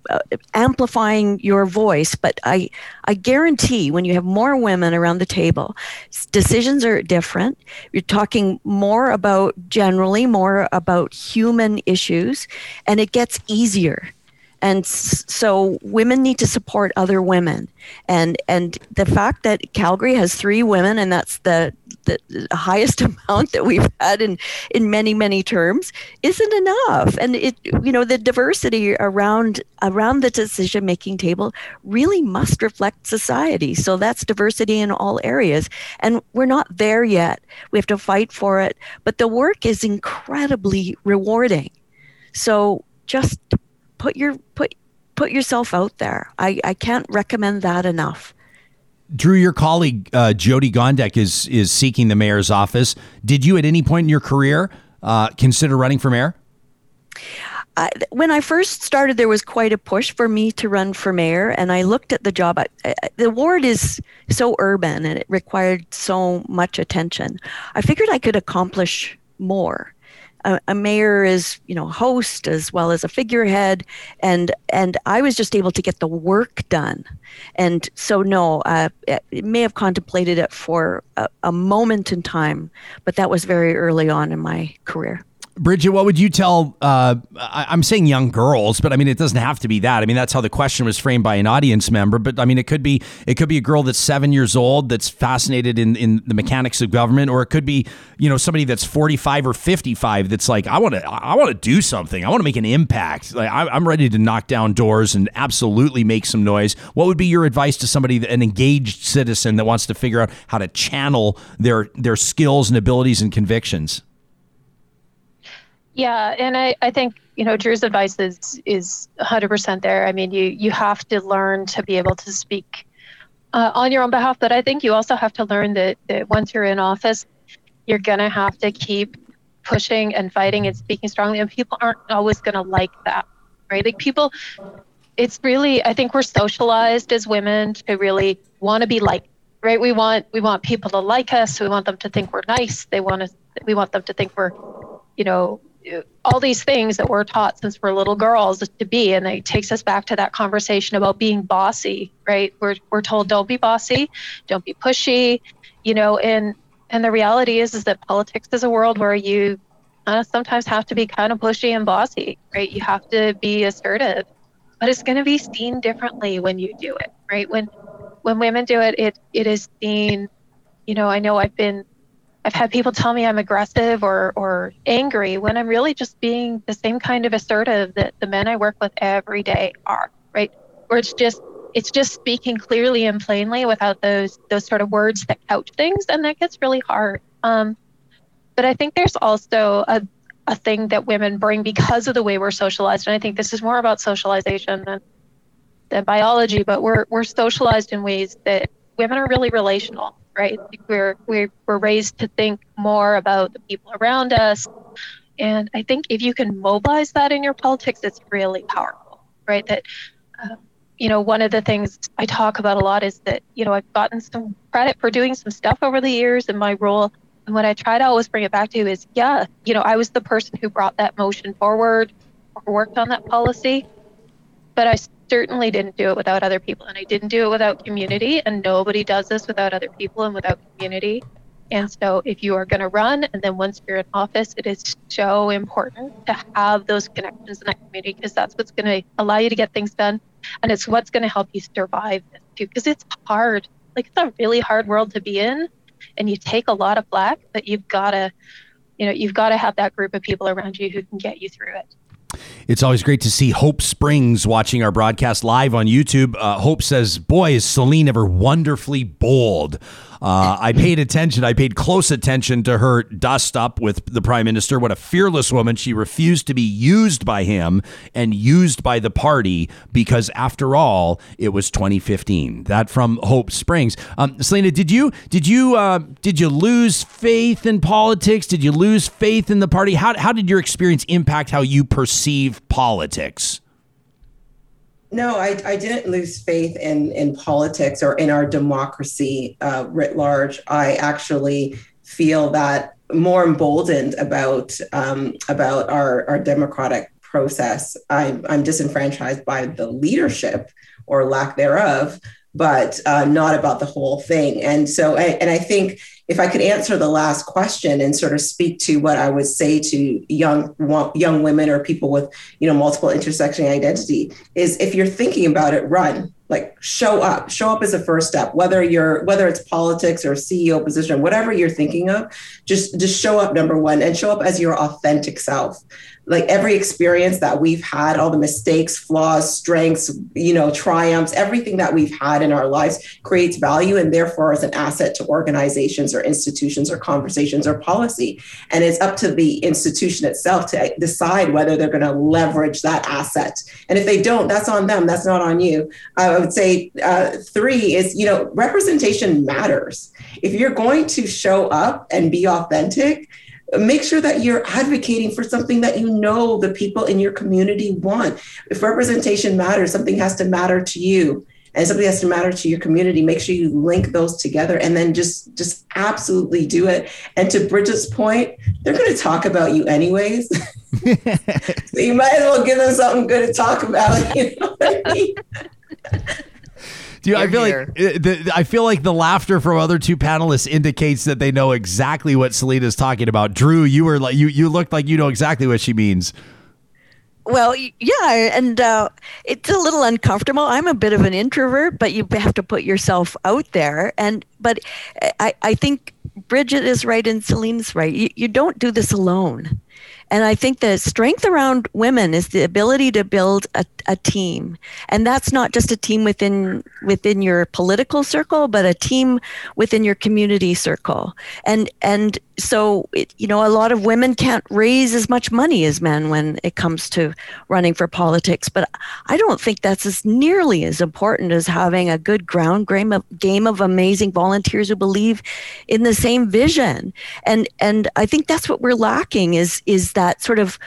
Uh, amplifying your voice but i i guarantee when you have more women around the table decisions are different. You're talking more about generally more about human issues and it gets easier. And so women need to support other women. And and the fact that calgary has three women and that's the the highest [LAUGHS] amount that we've had in in many many terms isn't enough. And it you know the diversity around around the decision making table really must reflect society. So that's diversity in all areas. And we're not there yet. We have to fight for it. But the work is incredibly rewarding. So just put your put put yourself out there. I i can't recommend that enough Druh, your colleague uh, Jyoti Gondek is is seeking the mayor's office. Did you, at any point in your career, uh, consider running for mayor? When I first started, there was quite a push for me to run for mayor, and I looked at the job. I, I, the ward is so urban, and it required so much attention. I figured I could accomplish more a, a, mayor is you know host as well as a figurehead. And and i was just able to get the work done. And so no uh, it may have contemplated it for a, a moment in time but that was very early on in my career Bridget, what would you tell? Uh, I, am saying young girls, but I mean it doesn't have to be that. I mean that's how the question was framed by an audience member. But I mean it could be it could be a girl that's seven years old that's fascinated in in the mechanics of government, or it could be you know somebody that's 45 or 55 that's like I want to I want to do something. I want to make an impact. Like I, I'm ready to knock down doors and absolutely make some noise. What would be your advice to somebody, that, an engaged citizen that wants to figure out how to channel their their skills and abilities and convictions? Yeah, and I, I think you know Druh's advice is is 100% there. I mean, you you have to learn to be able to speak uh, on your own behalf, but I think you also have to learn that that once you're in office, you're gonna have to keep pushing and fighting and speaking strongly, and people aren't always gonna like that, right? Like people, it's really I think we're socialized as women to really want to be liked, right? We want we want people to like us. We want them to think we're nice. They want us. We want them to think we're, you know, all these things that we're taught since we're little girls to be. And it takes us back to that conversation about being bossy right? We're, we're told don't be bossy. Don't be pushy. You know and and the reality is is that politics is a world where you uh, sometimes have to be kind of pushy and bossy right? You have to be assertive. But it's going to be seen differently when you do it right? When when women do it it it is seen you know i know i've been I've had people tell me I'm aggressive or or angry when I'm really just being the same kind of assertive that the men I work with every day are, right? Where it's just it's just speaking clearly and plainly without those those sort of words that couch things, and that gets really hard. Um, but I think there's also a a thing that women bring because of the way we're socialized, and I think this is more about socialization than than biology. But we're we're socialized in ways that women are really relational, right? We're we're we're raised to think more about the people around us, and I think if you can mobilize that in your politics, it's really powerful, right? That uh, you know, one of the things I talk about a lot is that, you know, I've gotten some credit for doing some stuff over the years in my role. And what I try to always bring it back to is, yeah, you know, I was the person who brought that motion forward or worked on that policy. But I certainly didn't do it without other people. And I didn't do it without community. And nobody does this without other people and without community. And so, if you are going to run, and then once you're in office, it is so important to have those connections in that community because that's what's going to allow you to get things done and it's what's going to help you survive this too because it's hard like it's a really hard world to be in and you take a lot of flack but you've got to you know you've got to have that group of people around you who can get you through it it's always great to see Hope Springs watching our broadcast live on YouTube. Uh, Hope says, Boy, is Celine ever wonderfully bold. Uh, I paid attention. I paid close attention to her dust up with the prime minister. What a fearless woman. She refused to be used by him and used by the party because, after all, it was 2015. That from Hope Springs. Um, Celina, did you did you uh, did you lose faith in politics? Did you lose faith in the party? How how did your experience impact how you perceive politics? No, I, I didn't lose faith in, in politics or in our democracy uh, writ large. I actually feel that more emboldened about um, about our, our democratic process. I'm, I'm disenfranchised by the leadership or lack thereof, but uh, not about the whole thing. And so, I, and I think if I could answer the last question and sort of speak to what I would say to young young women or people with you know multiple intersection identity is if you're thinking about it, run like show up show up as a first step whether you're whether it's politics or ceo position whatever you're thinking of just just show up number one and show up as your authentic self like every experience that we've had all the mistakes flaws strengths you know triumphs everything that we've had in our lives creates value and therefore is an asset to organizations or institutions or conversations or policy. And it's up to the institution itself to decide whether they're going to leverage that asset. And if they don't that's on them that's not on you. I would say uh, three is you know representation matters. If you're going to show up and be authentic make sure that you're advocating for something that you know the people in your community want. If representation matters, something has to matter to you and something has to matter to your community make sure you link those together and then just just absolutely do it. And to bridget's point they're going to talk about you anyways. [LAUGHS] [LAUGHS] So you might as well give them something good to talk about you know [LAUGHS] what I mean? Do you, I feel here. like the, I feel like the laughter from other two panelists indicates that they know exactly what Celina's talking about. Druh, you were like you you looked like you know exactly what she means. Well, yeah, and uh, it's a little uncomfortable. I'm a bit of an introvert, but you have to put yourself out there. And but I, I think Bridget is right and Celine's right. You, you don't do this alone. And I think the strength around women is the ability to build a, a team. And that's not just a team within within your political circle, but a team within your community circle. And and so it, you know a lot of women can't raise as much money as men when it comes to running for politics but i don't think that's as nearly as important as having a good ground game of, game of amazing volunteers who believe in the same vision. And and i think that's what we're lacking is is that sort of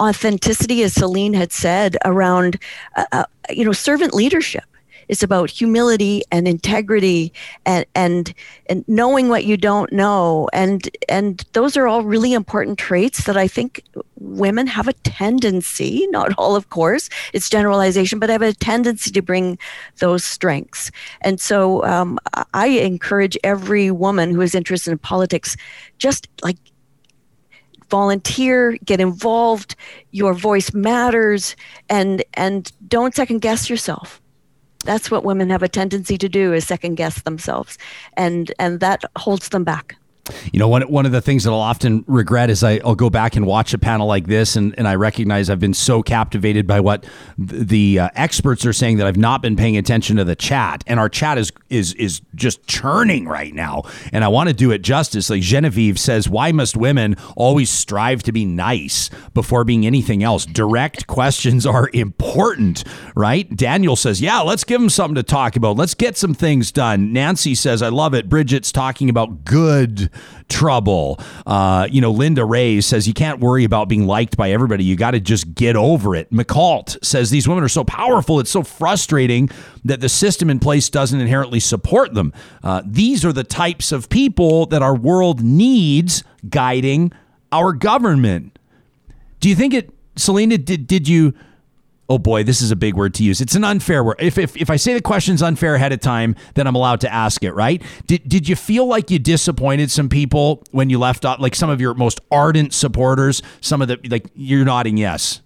authenticity as celine had said around uh, uh, you know servant leadership it's about humility and integrity and and and knowing what you don't know. And and those are all really important traits that I think women have a tendency, not all of course, it's generalization, but have a tendency to bring those strengths. And so um, I encourage every woman who is interested in politics, just like volunteer get involved your voice matters and and don't second guess yourself that's what women have a tendency to do is second guess themselves. And and that holds them back You know, one, one of the things that I'll often regret is I, will go back and watch a panel like this, and, and I recognize I've been so captivated by what the uh, experts are saying that I've not been paying attention to the chat. And our chat is is is just churning right now. And I want to do it justice. Like Genevieve says, why must women always strive to be nice before being anything else? Direct questions are important, right? Daniel says, yeah, let's give them something to talk about. Let's get some things done. Nancy says, I love it. Bridget's talking about good trouble. Uh, you know, Linda Ray says you can't worry about being liked by everybody. You got to just get over it. McCalt says these women are so powerful. It's so frustrating that the system in place doesn't inherently support them. Uh, these are the types of people that our world needs guiding our government. Do you think it, Celina? Did did you? Oh boy, this is a big word to use. It's an unfair word. If, if, if I say the question's unfair ahead of time, then I'm allowed to ask it, right? Did, did you feel like you disappointed some people when you left out, like some of your most ardent supporters, some of the, like you're nodding yes?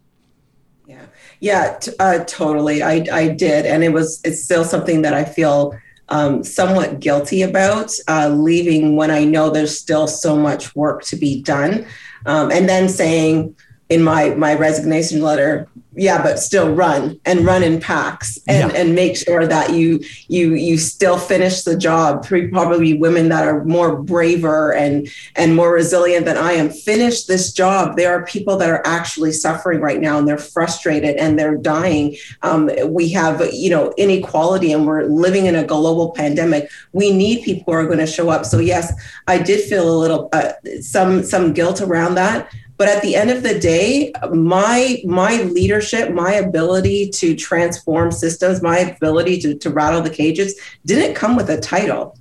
Yeah, yeah, t- uh, totally. I, I did. And it was, it's still something that I feel um, somewhat guilty about uh, leaving when I know there's still so much work to be done. Um, and then saying, in my my resignation letter yeah but still run and run in packs and yeah. and make sure that you you you still finish the job. Probably women that are more braver and and more resilient than i am finish this job. There are people that are actually suffering right now and they're frustrated and they're dying. Um, we have you know inequality and we're living in a global pandemic. We need people who are going to show up. So yes i did feel a little uh, some some guilt around that but at the end of the day my my leadership my ability to transform systems my ability to, to rattle the cages didn't come with a title.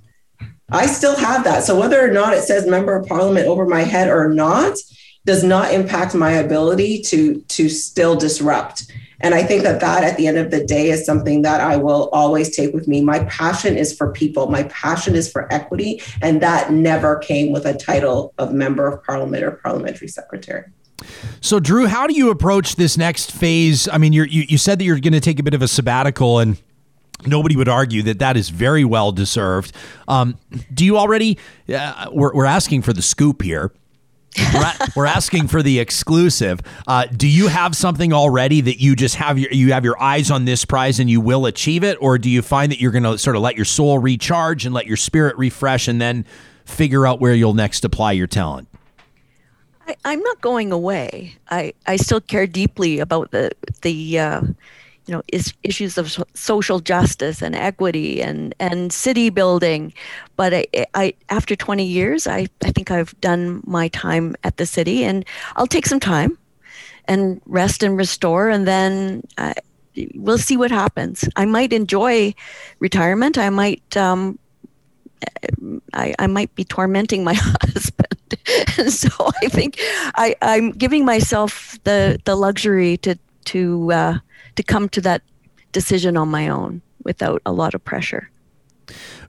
I still have that. So whether or not it says member of parliament over my head or not does not impact my ability to to still disrupt and I think that that at the end of the day is something that I will always take with me. My passion is for people, my passion is for equity. And that never came with a title of member of parliament or parliamentary secretary. So, Druh, how do you approach this next phase? I mean, you you said that you're going to take a bit of a sabbatical and Nobody would argue that that is very well deserved. Um, do you already? Uh, we're, we're asking for the scoop here we're, asking for the exclusive. Uh, do you have something already that you just have your you have your eyes on this prize and you will achieve it, or do you find that you're going to sort of let your soul recharge and let your spirit refresh and then figure out where you'll next apply your talent? I, am not going away. I, I still care deeply about the the uh, you know is, issues of social justice and equity and and city building. But I, I after 20 years I, I think i've done my time at the city and i'll take some time and rest and restore and then we'll see what happens. I might enjoy retirement. I might um, I, I might be tormenting my [LAUGHS] husband. And so i think I, i'm giving myself the the luxury to to uh, to come to that decision on my own without a lot of pressure.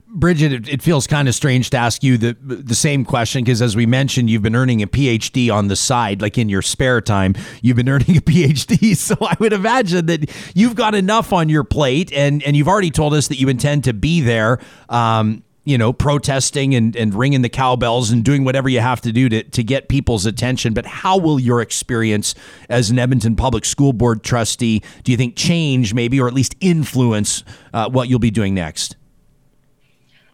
Bridget, it, feels kind of strange to ask you the the same question because, as we mentioned, you've been earning a PhD on the side, like in your spare time. You've been [LAUGHS] earning a PhD, so I would imagine that you've got enough on your plate, and and you've already told us that you intend to be there. Um, you know, protesting and, and ringing the cowbells and doing whatever you have to do to, to get people's attention. But how will your experience as an Edmonton Public School Board trustee, do you think, change maybe or at least influence uh, what you'll be doing next?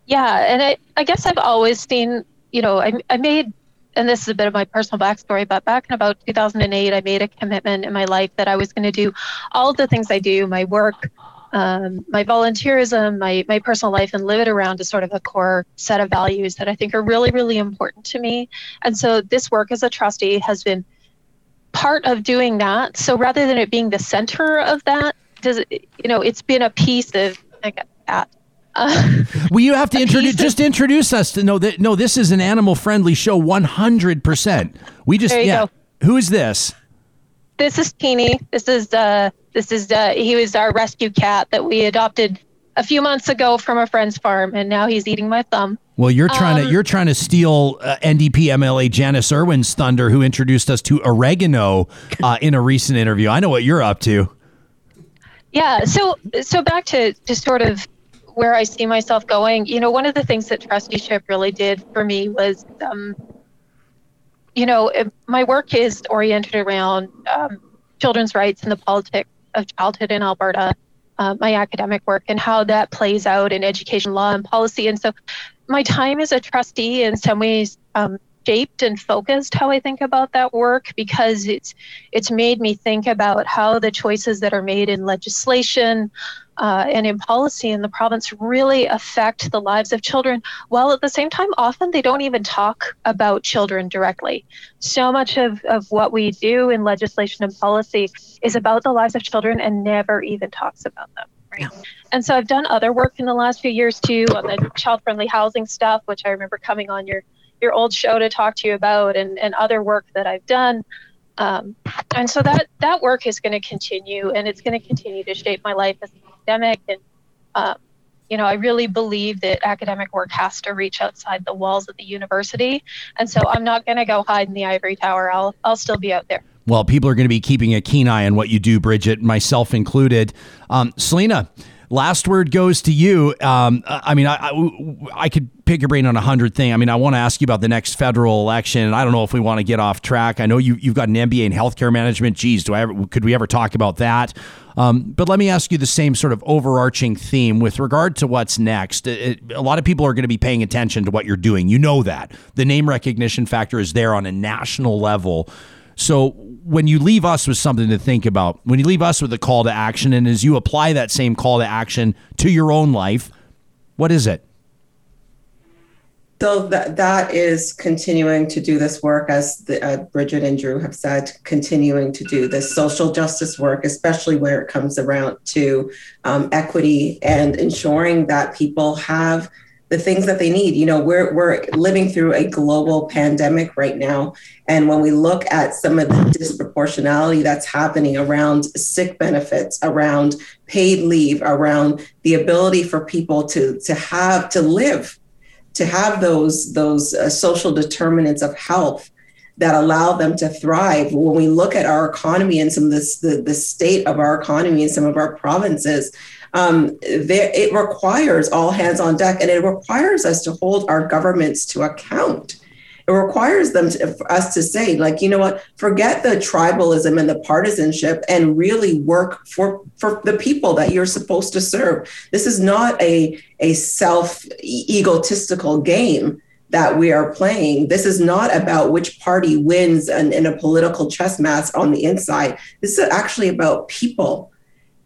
Yeah, and I, I guess I've always seen, you know, I, I made, and this is a bit of my personal backstory, but back in about 2008, I made a commitment in my life that I was going to do all the things I do, my work, um, my volunteerism, my my personal life, and live it around a sort of a core set of values that I think are really really important to me. And so this work as a trustee has been part of doing that. So rather than it being the center of that, does it, you know, it's been a piece of I got that. Uh, well, you have to [LAUGHS] introduce. Just introduce us to know that. No, this is an animal-friendly show. One hundred percent. We just yeah. Go. Who is this? This is Teeny. This is uh, this is uh, he was our rescue cat that we adopted a few months ago from a friend's farm, and now he's eating my thumb. Well, you're trying um, to you're trying to steal uh, NDP MLA Janis Irwin's thunder, who introduced us to oregano uh, in a recent interview. I know what you're up to. Yeah. So so back to to sort of where I see myself going, you know, one of the things that trusteeship really did for me was, um, you know, my work is oriented around um, children's rights and the politics of childhood in Alberta, uh, my academic work, and how that plays out in education law and policy. And so my time as a trustee in some ways um, shaped and focused how I think about that work because it's it's made me think about how the choices that are made in legislation uh, and in policy in the province really affect the lives of children, while at the same time, often they don't even talk about children directly. So much of, of what we do in legislation and policy is about the lives of children and never even talks about them. Right. Yeah. And so I've done other work in the last few years too on the child friendly housing stuff, which I remember coming on your your old show to talk to you about and, and other work that I've done. Um, and so that that work is going to continue and it's going to continue to shape my life as an academic. And um, you know i really believe that academic work has to reach outside the walls of the university. And so i'm not going to go hide in the ivory tower. I'll i'll still be out there. Well people are going to be keeping a keen eye on what you do bridget myself included. Um, celina last word goes to you. Um, I mean, I, I, I, could pick your brain on a hundred things. I mean, I want to ask you about the next federal election. I don't know if we want to get off track. I know you, you've got an MBA in healthcare management. Geez, do I ever, could we ever talk about that? Um, but let me ask you the same sort of overarching theme with regard to what's next. It, a lot of people are going to be paying attention to what you're doing. You know that the name recognition factor is there on a national level. So when you leave us with something to think about, when you leave us with a call to action, and as you apply that same call to action to your own life, what is it? So that that is continuing to do this work, as the, uh, Bridget and Druh have said, continuing to do this social justice work, especially where it comes around to um, equity and ensuring that people have the things that they need. You know, we're we're living through a global pandemic right now, and when we look at some of the disproportionality that's happening around sick benefits, around paid leave, around the ability for people to to have to live, to have those those uh, social determinants of health that allow them to thrive. When we look at our economy and some of this, the, the state of our economy in some of our provinces, um, there, it requires all hands on deck and it requires us to hold our governments to account. It requires them to, for us to say, like, you know what, forget the tribalism and the partisanship and really work for, for the people that you're supposed to serve. This is not a, a self egotistical game that we are playing. This is not about which party wins in, in a political chess match on the inside. This is actually about people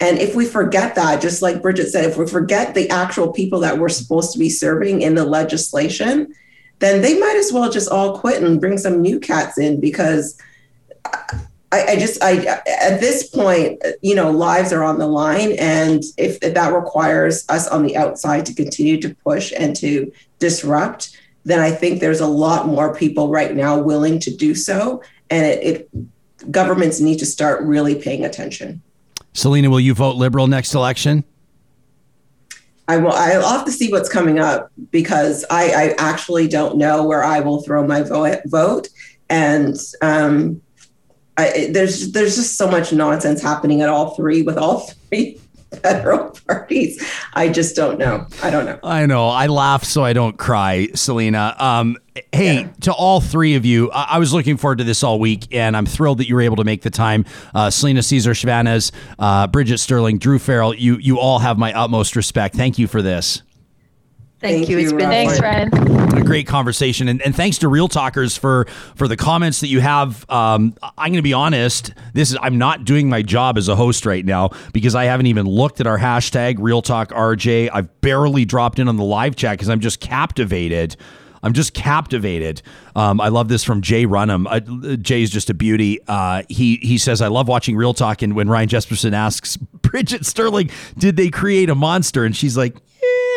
and if we forget that, just like Bridget said, if we forget the actual people that we're supposed to be serving in the legislation, then they might as well just all quit and bring some new cats in because I, I just I at this point, you know, lives are on the line, and if, if that requires us on the outside to continue to push and to disrupt, then I think there's a lot more people right now willing to do so, and it, it governments need to start really paying attention. Celina, will you vote liberal next election? I will. I'll have to see what's coming up because I, I actually don't know where I will throw my vote, and um, I, there's there's just so much nonsense happening at all three with all three [LAUGHS] federal parties. I just don't know. I don't know. I know. I laugh so I don't cry, Celina. Um, hey, yeah. to all three of you, I-, I-, was looking forward to this all week, and I'm thrilled that you were able to make the time. Uh, Celina Caesar Chavannes, uh, Bridget Stirling, Druh Farrell, you you all have my utmost respect. Thank you for this. Thank, Thank you. It's been thanks, Ryan. A great conversation, and, and thanks to Real Talkers for for the comments that you have. Um, I'm going to be honest. This is I'm not doing my job as a host right now because I haven't even looked at our hashtag Real Talk RJ. I've barely dropped in on the live chat because I'm just captivated. I'm just captivated. Um, I love this from Jay Runham. Uh, Jay's just a beauty. Uh, he he says, "I love watching Real Talk." And when Ryan Jespersen asks [LAUGHS] Bridget Stirling, "Did they create a monster?" and she's like,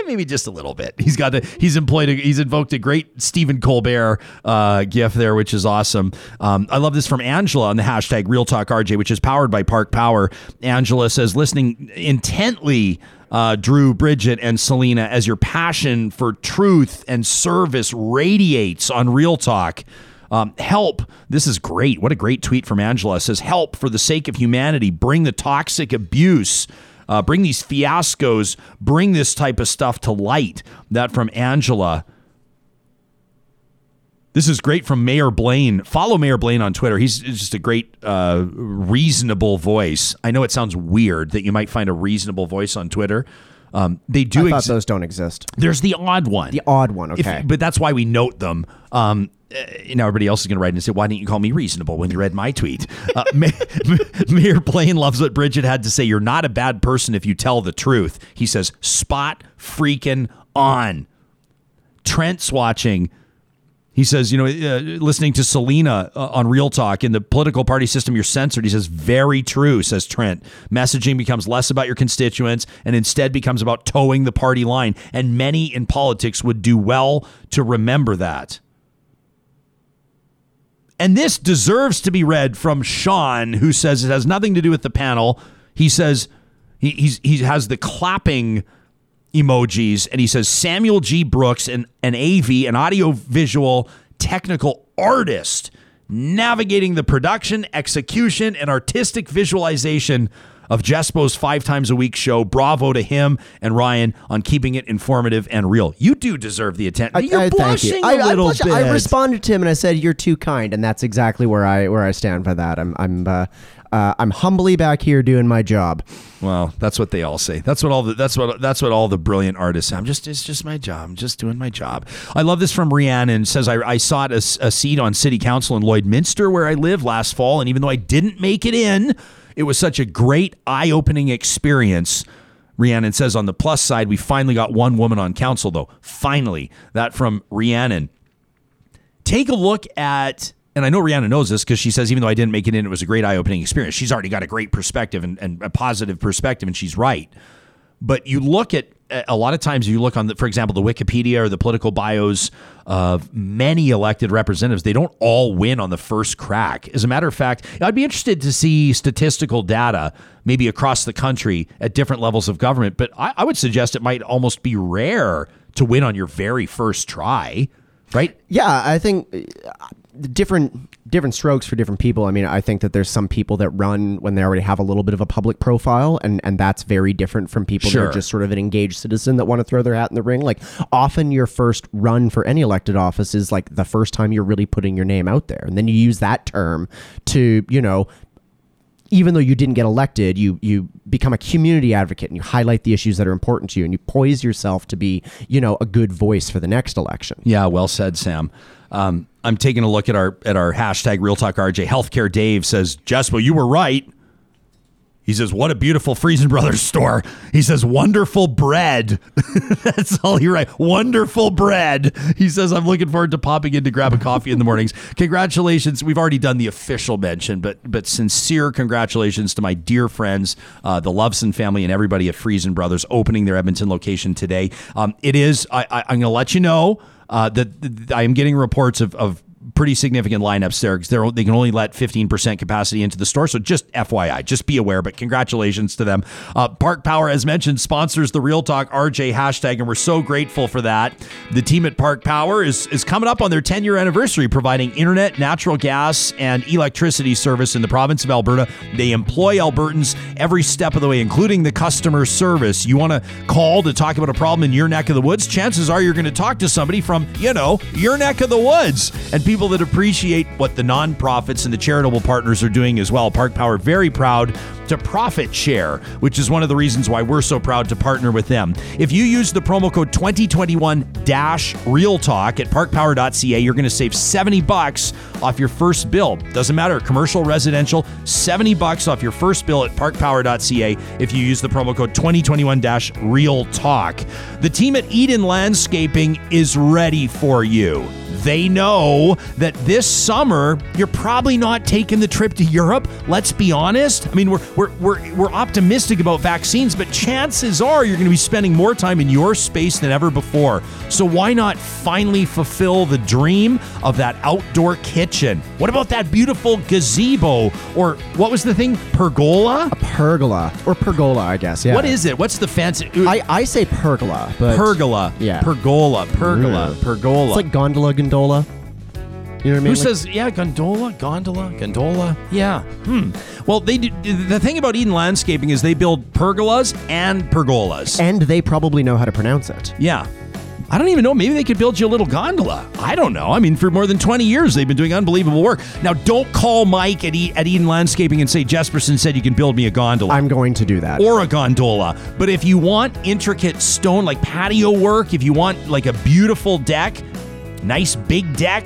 maybe just a little bit. He's got a, he's employed a, he's invoked a great Stephen Colbert uh, gif there, which is awesome. Um, I love this from Angela on the hashtag Real Talk RJ, which is powered by Park Power. Angela says, listening intently. Uh, Druh, Bridget, and Celina, as your passion for truth and service radiates on Real Talk. Um, help. This is great. What a great tweet from Angela. It says, Help for the sake of humanity. Bring the toxic abuse uh, bring these fiascos, bring this type of stuff to light. That from Angela. This is great from Mayor Blaine. Follow Mayor Blaine on Twitter. He's just a great, uh, reasonable voice. I know it sounds weird that you might find a reasonable voice on Twitter. Um, they do I thought those don't exist. There's the odd one. The odd one, If- okay. but that's why we note them. Um, uh, you know, everybody else is going to write and say, "Why didn't you call me reasonable when you read my tweet?" Uh, [LAUGHS] Ma- [LAUGHS] Mayor Blaine loves what Bridget had to say. You're not a bad person if you tell the truth. He says, "Spot freaking on." Trent's watching. He says, you know, uh, listening to Celina uh, on Real Talk in the political party system, you're censored. He says, very true, says Trent. Messaging becomes less about your constituents and instead becomes about toeing the party line. And many in politics would do well to remember that. And this deserves to be read from Sean, who says it has nothing to do with the panel. He says he, he has the clapping emojis and he says Samuel G. Brooks, an, an AV, an audiovisual technical artist, navigating the production, execution, and artistic visualization of Jespo's five times a week show. Bravo to him and Ryan on keeping it informative and real. You do deserve the attention. You're I- you. blushing I, a I little bit. I responded to him and I said, "You're too kind," and that's exactly where I where I stand for that. I'm I'm uh, uh, I'm humbly back here doing my job. Well, that's what they all say. That's what all the that's what that's what all the brilliant artists say. I'm just it's just my job. I'm just doing my job. I love this from Rhiannon. Says I, I sought a, a seat on city council in Lloydminster where I live last fall, and even though I didn't make it in, it was such a great eye opening experience. Rhiannon says on the plus side, we finally got one woman on council though. Finally, that from Rhiannon take a look at and I know Rihanna knows this because she says even though I didn't make it in, it was a great eye-opening experience. She's already got a great perspective and, and a positive perspective, and she's right. But you look at a lot of times you look on the, for example, the Wikipedia or the political bios of many elected representatives. They don't all win on the first crack. As a matter of fact, I'd be interested to see statistical data maybe across the country at different levels of government. But I, I would suggest it might almost be rare to win on your very first try, right? Yeah, I think different different strokes for different people. I mean, I think that there's some people that run when they already have a little bit of a public profile, and and that's very different from people that are just sort of an engaged citizen that want to throw their hat in the ring. Like often, your first run for any elected office is like the first time you're really putting your name out there, and then you use that term to you know even though you didn't get elected, you you become a community advocate and you highlight the issues that are important to you and you poise yourself to be, you know, a good voice for the next election. Yeah, well said, Sam. Um, I'm taking a look at our at our hashtag Real Talk RJ. Healthcare Dave says, Jespo, you were right. He says, "What a beautiful Freson Brothers store." He says, "Wonderful bread." [LAUGHS] That's all he writes. Wonderful bread. He says, "I'm looking forward to popping in to grab a coffee in the mornings." Congratulations. We've already done the official mention, but but sincere congratulations to my dear friends, uh, the Lovsin family, and everybody at Freson Brothers opening their Edmonton location today. Um, it is. I, I, I'm going to let you know uh, that I am getting reports of. of pretty significant lineups there because they can only let 15% capacity into the store. So just FYI, just be aware. But congratulations to them. Uh, Park Power, as mentioned, sponsors the Real Talk RJ hashtag, and we're so grateful for that. The team at Park Power is, is coming up on their 10 year anniversary, providing internet, natural gas, and electricity service in the province of Alberta. They employ Albertans every step of the way, including the customer service. You want to call to talk about a problem in your neck of the woods? Chances are you're going to talk to somebody from, you know, your neck of the woods and people that appreciate what the nonprofits and the charitable partners are doing as well. Park Power very proud to profit share, which is one of the reasons why we're so proud to partner with them. If you use the promo code 2021-real talk at parkpower.ca, you're going to save 70 bucks off your first bill. Doesn't matter, commercial, residential, 70 bucks off your first bill at parkpower.ca if you use the promo code 2021-real talk. The team at Eden Landscaping is ready for you. They know that this summer you're probably not taking the trip to Europe. Let's be honest. I mean, we're we're we're, we're optimistic about vaccines, but chances are you're going to be spending more time in your space than ever before. So why not finally fulfill the dream of that outdoor kitchen? What about that beautiful gazebo or what was the thing? Pergola? A Pergola or pergola, I guess. Yeah. What is it? What's the fancy I, I say pergola, but pergola? Yeah. Pergola, pergola, pergola. It's like gondola, gondola. You know what I mean? Who Like- says yeah? Gondola, gondola, gondola. Yeah. Hmm. Well, they do, the thing about Eden Landscaping is they build pergolas and pergolas. and they probably know how to pronounce it. yeah. I don't even know. Maybe they could build you a little gondola. I don't know. I mean, for more than 20 years, they've been doing unbelievable work. Now, don't call Mike at, e- at Eden Landscaping and say Jespersen said you can build me a gondola. I'm going to do that. or a gondola. But if you want intricate stone like patio work, if you want like a beautiful deck, nice big deck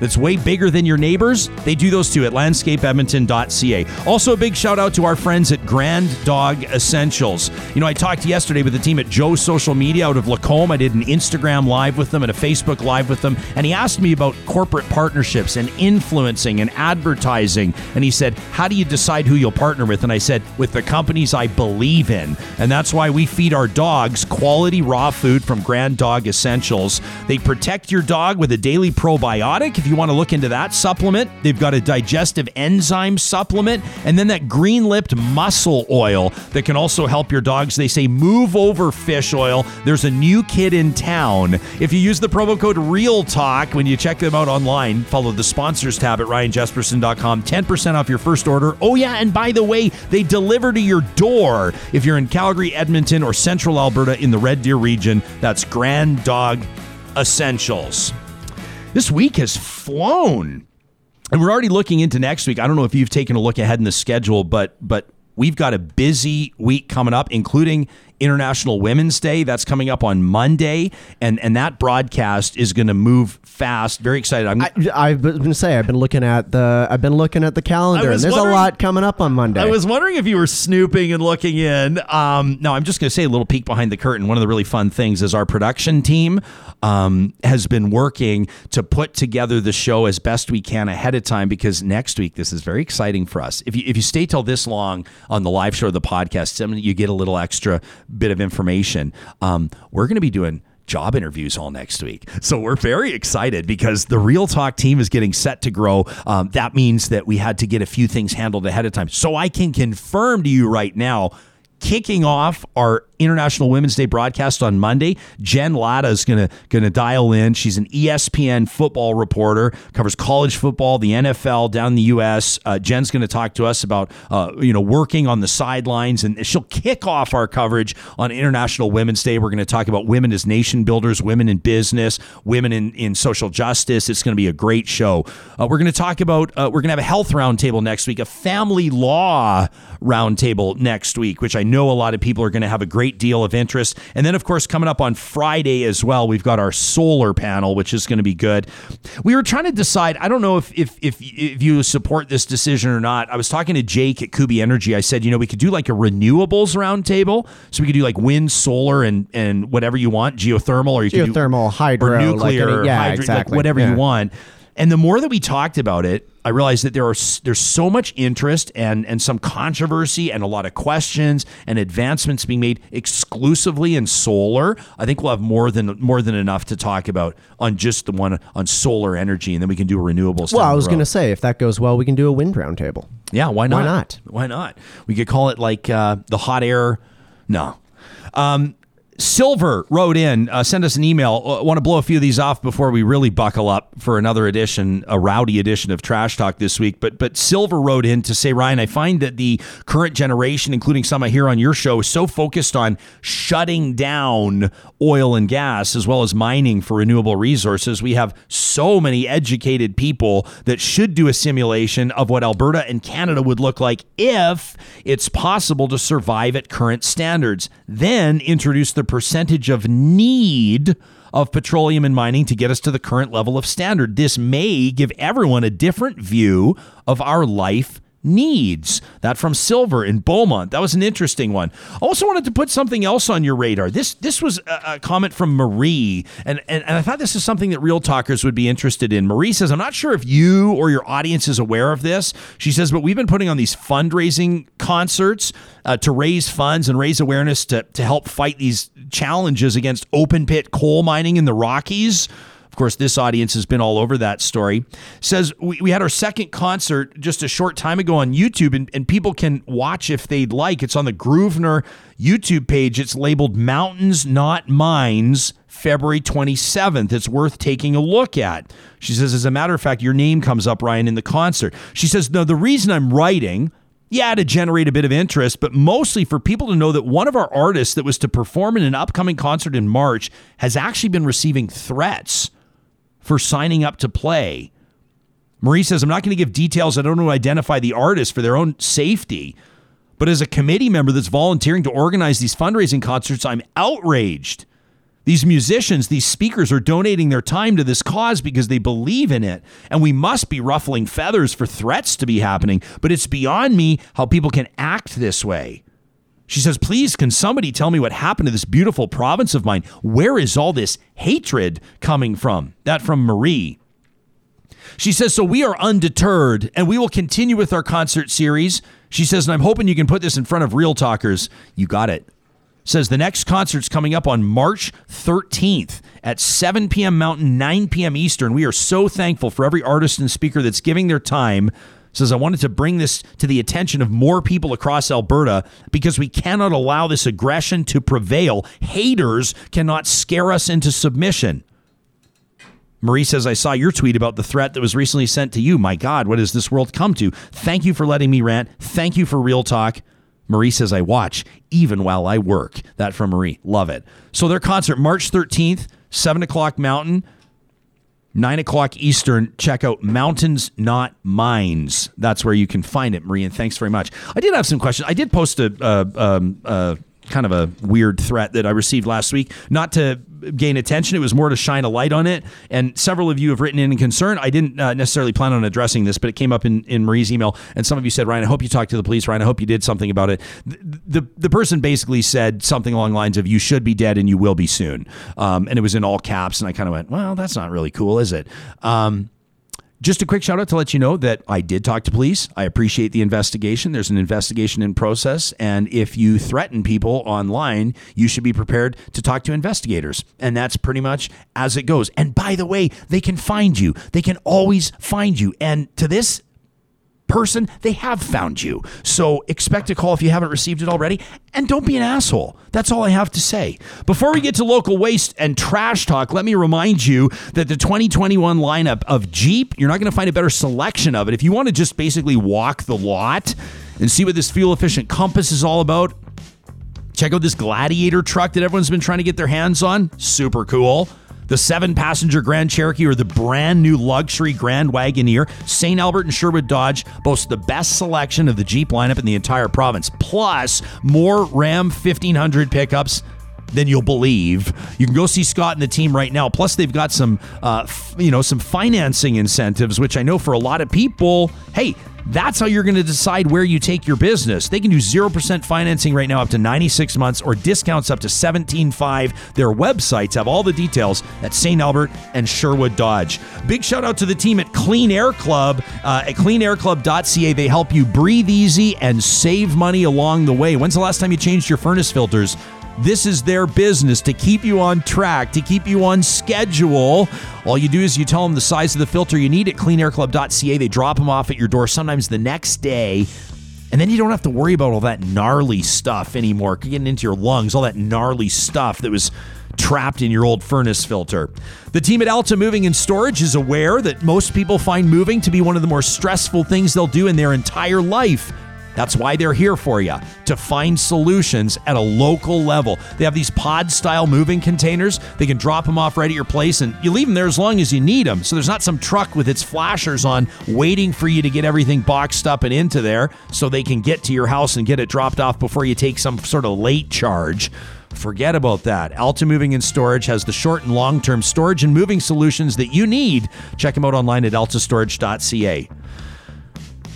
that's way bigger than your neighbors, they do those too at landscapeedmonton.ca. Also, a big shout out to our friends at Grand Dog Essentials. You know, I talked yesterday with the team at Joe's Social Media out of Lacombe. I did an Instagram live with them and a Facebook live with them, and he asked me about corporate partnerships and influencing and advertising. And he said, How do you decide who you'll partner with? And I said, With the companies I believe in. And that's why we feed our dogs quality raw food from Grand Dog Essentials. They protect your dog with a daily probiotic. If you want to look into that supplement, they've got a digestive enzyme supplement and then that green lipped mussel oil that can also help your dogs. They say move over fish oil. There's a new kid in town. If you use the promo code Real Talk when you check them out online, follow the sponsors tab at ryanjespersen.com. 10% off your first order. Oh, yeah. And by the way, they deliver to your door if you're in Calgary, Edmonton, or Central Alberta in the Red Deer region. That's Grand Dog Essentials. This week has flown. And we're already looking into next week. I don't know if you've taken a look ahead in the schedule, but but we've got a busy week coming up, including International Women's Day. That's coming up on Monday, and and that broadcast is going to move fast. Very excited. I'm, I, I've been to say I've been looking at the I've been looking at the calendar, and there's a lot coming up on Monday. I was wondering if you were snooping and looking in. Um, no, I'm just going to say a little peek behind the curtain. One of the really fun things is our production team um, has been working to put together the show as best we can ahead of time because next week this is very exciting for us. If you if you stay till this long on the live show or the podcast, you get a little extra bit of information. Um, we're going to be doing job interviews all next week. So we're very excited because the Real Talk team is getting set to grow. Um, that means that we had to get a few things handled ahead of time. So I can confirm to you right now, kicking off our International Women's Day broadcast on Monday, Jen Latta is gonna gonna dial in. She's an ESPN football reporter, covers college football, the NFL down in the U.S. Uh, Jen's gonna talk to us about uh, you know working on the sidelines, and she'll kick off our coverage on International Women's Day. We're gonna talk about women as nation builders, women in business, women in in social justice. It's gonna be a great show. Uh, we're gonna talk about uh, we're gonna have a health roundtable next week, a family law roundtable next week, which I know a lot of people are going to have a great deal of interest. And then, of course, coming up on Friday as well, we've got our solar panel, which is going to be good. We were trying to decide. I don't know if if if if you support this decision or not. I was talking to Jake at Kuby Energy. I said, you know, we could do like a renewables roundtable, so we could do like wind, solar, and and whatever you want, geothermal, or you could do Geothermal, hydro, or like nuclear, any- yeah, hydro- like exactly. whatever Yeah. you want. And the more that we talked about it, I realized that there are there's so much interest and and some controversy and a lot of questions and advancements being made exclusively in solar. I think we'll have more than more than enough to talk about on just the one on solar energy, and then we can do a renewables. well, I was going to say if that goes well, we can do a wind roundtable. Yeah, why not? Why not? Why not? We could call it like uh, the hot air. No. Um, Silver wrote in, uh, send us an email. I want to blow a few of these off before we really buckle up for another edition, a rowdy edition of Trash Talk this week. But but Silver wrote in to say, Ryan, I find that the current generation, including some I hear on your show, is so focused on shutting down oil and gas as well as mining for renewable resources. We have so many educated people that should do a simulation of what Alberta and Canada would look like if it's possible to survive at current standards. Then introduce the percentage of need of petroleum and mining to get us to the current level of standard. This may give everyone a different view of our life needs. That from Silver in Beaumont. That was an interesting one. I also wanted to put something else on your radar. This this was a, a comment from Marie, and, and and I thought this is something that real talkers would be interested in. Marie says, "I'm not sure if you or your audience is aware of this." She says, "But we've been putting on these fundraising concerts uh, to raise funds and raise awareness to to help fight these challenges against open pit coal mining in the Rockies." Of course, this audience has been all over that story. Says we, we had our second concert just a short time ago on YouTube, and, and people can watch if they'd like. It's on the Grosvenor YouTube page. It's labeled Mountains Not Mines, February 27th. It's worth taking a look at. She says, as a matter of fact, your name comes up, Ryan, in the concert. She says, no, the reason I'm writing yeah, to generate a bit of interest, but mostly for people to know that one of our artists that was to perform in an upcoming concert in March has actually been receiving threats for signing up to play. Marie says, I'm not going to give details. I don't want to identify the artist for their own safety. But as a committee member that's volunteering to organize these fundraising concerts, I'm outraged. These musicians, these speakers are donating their time to this cause because they believe in it. And we must be ruffling feathers for threats to be happening. But it's beyond me how people can act this way. She says, Please, can somebody tell me what happened to this beautiful province of mine? Where is all this hatred coming from? That from Marie. She says, So we are undeterred and we will continue with our concert series. She says, And I'm hoping you can put this in front of real talkers. You got it says the next concert's coming up on March 13th at 7 p.m. Mountain, 9 p.m. Eastern. We are so thankful for every artist and speaker that's giving their time. Says, I wanted to bring this to the attention of more people across Alberta because we cannot allow this aggression to prevail. Haters cannot scare us into submission. Marie says, I saw your tweet about the threat that was recently sent to you. My God, what has this world come to? Thank you for letting me rant. Thank you for real talk. Marie says, I watch even while I work. That from Marie. Love it. So their concert, March 13th, 7 o'clock Mountain, 9 o'clock Eastern. Check out Mountains Not Mines. That's where you can find it, Marie. And thanks very much. I did have some questions. I did post a, uh, um, uh, kind of a weird threat that I received last week. Not to gain attention, it was more to shine a light on it. And several of you have written in concern. I didn't uh, necessarily plan on addressing this, but it came up in, in Marie's email. And some of you said, Ryan, I hope you talked to the police. Ryan, I hope you did something about it. The, the, the person basically said something along the lines of, You should be dead and you will be soon. Um, and it was in all caps. And I kind of went, Well, that's not really cool, is it? Um, just a quick shout out to let you know that I did talk to police. I appreciate the investigation. There's an investigation in process. And if you threaten people online, you should be prepared to talk to investigators. And that's pretty much as it goes. And by the way, they can find you, they can always find you. And to this person, they have found you. So expect a call if you haven't received it already. And don't be an asshole. That's all I have to say. Before we get to local waste and trash talk, let me remind you that the 2021 lineup of Jeep, you're not going to find a better selection of it. If you want to just basically walk the lot and see what this fuel efficient Compass is all about, check out this Gladiator truck that everyone's been trying to get their hands on. Super cool the seven passenger Grand Cherokee or the brand new luxury Grand Wagoneer. St. Albert and Sherwood Dodge boast the best selection of the Jeep lineup in the entire province, plus more Ram 1500 pickups than you'll believe. You can go see Scott and the team right now. Plus, they've got some, uh, f- you know, some financing incentives, which I know for a lot of people, hey, that's how you're going to decide where you take your business. They can do 0% financing right now up to 96 months or discounts up to 17.5. Their websites have all the details at St. Albert and Sherwood Dodge. Big shout out to the team at Clean Air Club uh, at cleanairclub.ca. They help you breathe easy and save money along the way. When's the last time you changed your furnace filters? This is their business to keep you on track, to keep you on schedule. All you do is you tell them the size of the filter you need at cleanairclub.ca. They drop them off at your door sometimes the next day. And then you don't have to worry about all that gnarly stuff anymore, getting into your lungs, all that gnarly stuff that was trapped in your old furnace filter. The team at Alta Moving and Storage is aware that most people find moving to be one of the more stressful things they'll do in their entire life. That's why they're here for you to find solutions at a local level. They have these pod style moving containers. They can drop them off right at your place and you leave them there as long as you need them. So there's not some truck with its flashers on waiting for you to get everything boxed up and into there so they can get to your house and get it dropped off before you take some sort of late charge. Forget about that. Alta Moving and Storage has the short and long term storage and moving solutions that you need. Check them out online at altastorage.ca.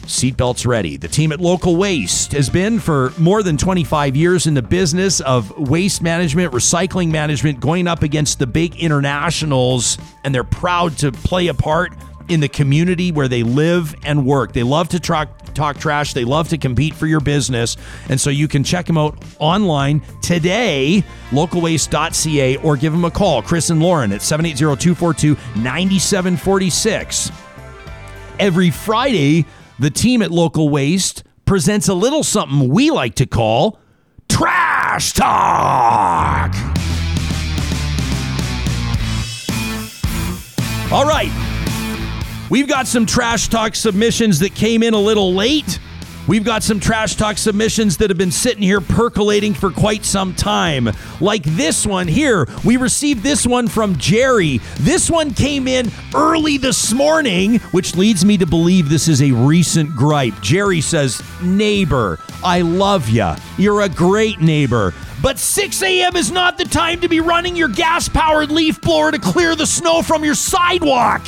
Seatbelts ready. The team at Local Waste has been for more than 25 years in the business of waste management, recycling management, going up against the big internationals, and they're proud to play a part in the community where they live and work. They love to talk talk trash. They love to compete for your business. And so you can check them out online today, localwaste.ca, or give them a call, Chris and Lauren at 780-242-9746. Every Friday, the team at Local Waste presents a little something we like to call Trash Talk. All right. We've got some trash talk submissions that came in a little late. We've got some trash talk submissions that have been sitting here percolating for quite some time. Like this one here. We received this one from Jerry. This one came in early this morning, which leads me to believe this is a recent gripe. Jerry says, Neighbor, I love ya. You're a great neighbor. But 6 a.m. is not the time to be running your gas powered leaf blower to clear the snow from your sidewalk.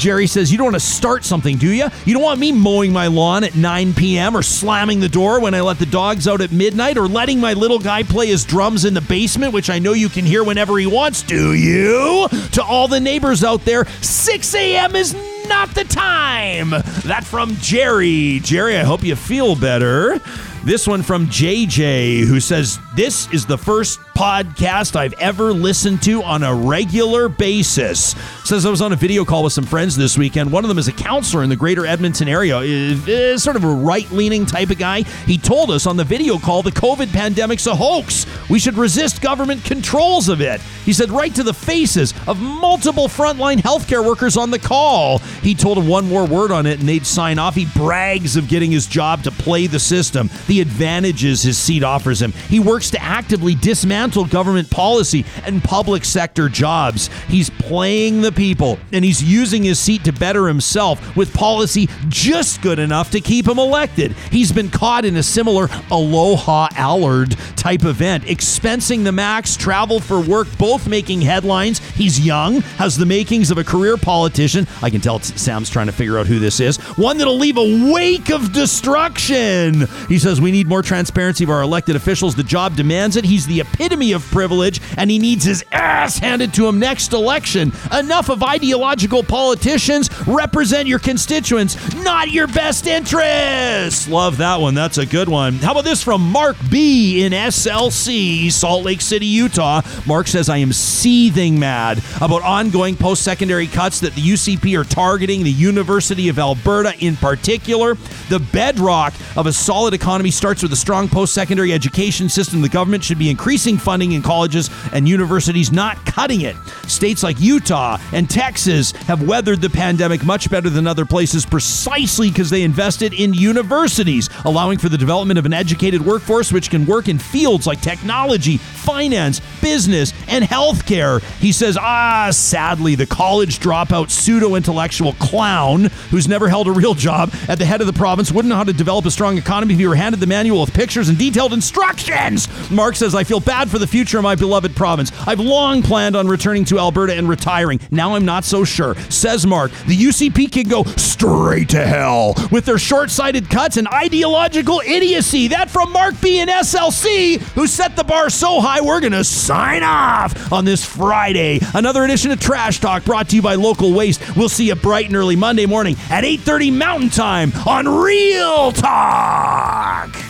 Jerry says, You don't want to start something, do you? You don't want me mowing my lawn at 9 p.m. or slamming the door when I let the dogs out at midnight or letting my little guy play his drums in the basement, which I know you can hear whenever he wants, do you? To all the neighbors out there, 6 a.m. is not the time. That from Jerry. Jerry, I hope you feel better. This one from JJ, who says, This is the first podcast I've ever listened to on a regular basis. Says I was on a video call with some friends this weekend. One of them is a counselor in the greater Edmonton area, is, is uh, sort of a right leaning type of guy. He told us on the video call the COVID pandemic's a hoax. We should resist government controls of it. He said right to the faces of multiple frontline healthcare workers on the call. He told them one more word on it and they'd sign off. He brags of getting his job to play the system, the advantages his seat offers him. He works to actively dismantle government policy and public sector jobs. He's playing the people and he's using his seat to better himself with policy just good enough to keep him elected. He's been caught in a similar Aloha Allard type event, expensing the max, travel for work, both making headlines. He's young, has the makings of a career politician. I can tell Sam's trying to figure out who this is. One that'll leave a wake of destruction. He says we need more transparency of our elected officials. The job demands it. He's the epitome of privilege, and he needs his ass handed to him next election. Enough of ideological politicians. Represent your constituents, not your best interests. Love that one. That's a good one. How about this from Mark B in SLC, Salt Lake City, Utah? Mark says, I am seething mad about ongoing post secondary cuts that the UCP are targeting the University of Alberta in particular. The bedrock of a solid economy starts with a strong post secondary education system. The government should be increasing funding in colleges and universities, not cutting it. States like Utah and Texas have weathered the pandemic much better than other places precisely because they invested in universities, allowing for the development of an educated workforce which can work in fields like technology, finance, business, and healthcare. He says, ah, sadly, the college dropout pseudo intellectual clown who's never held a real job at the head of the province wouldn't know how to develop a strong economy if he were handed the manual with pictures and detailed instructions. Mark says, I feel bad for the future of my beloved province. I've long planned on returning to Alberta and retiring. Now I'm not so sure. Says Mark, the UCP can go straight to hell with their short sighted cuts and ideological idiocy. That from Mark B and SLC, who set the bar so high we're going to sign off on this Friday. Another edition of Trash Talk brought to you by Local Waste. We'll see you bright and early Monday morning at 8:30 Mountain Time on Real Talk.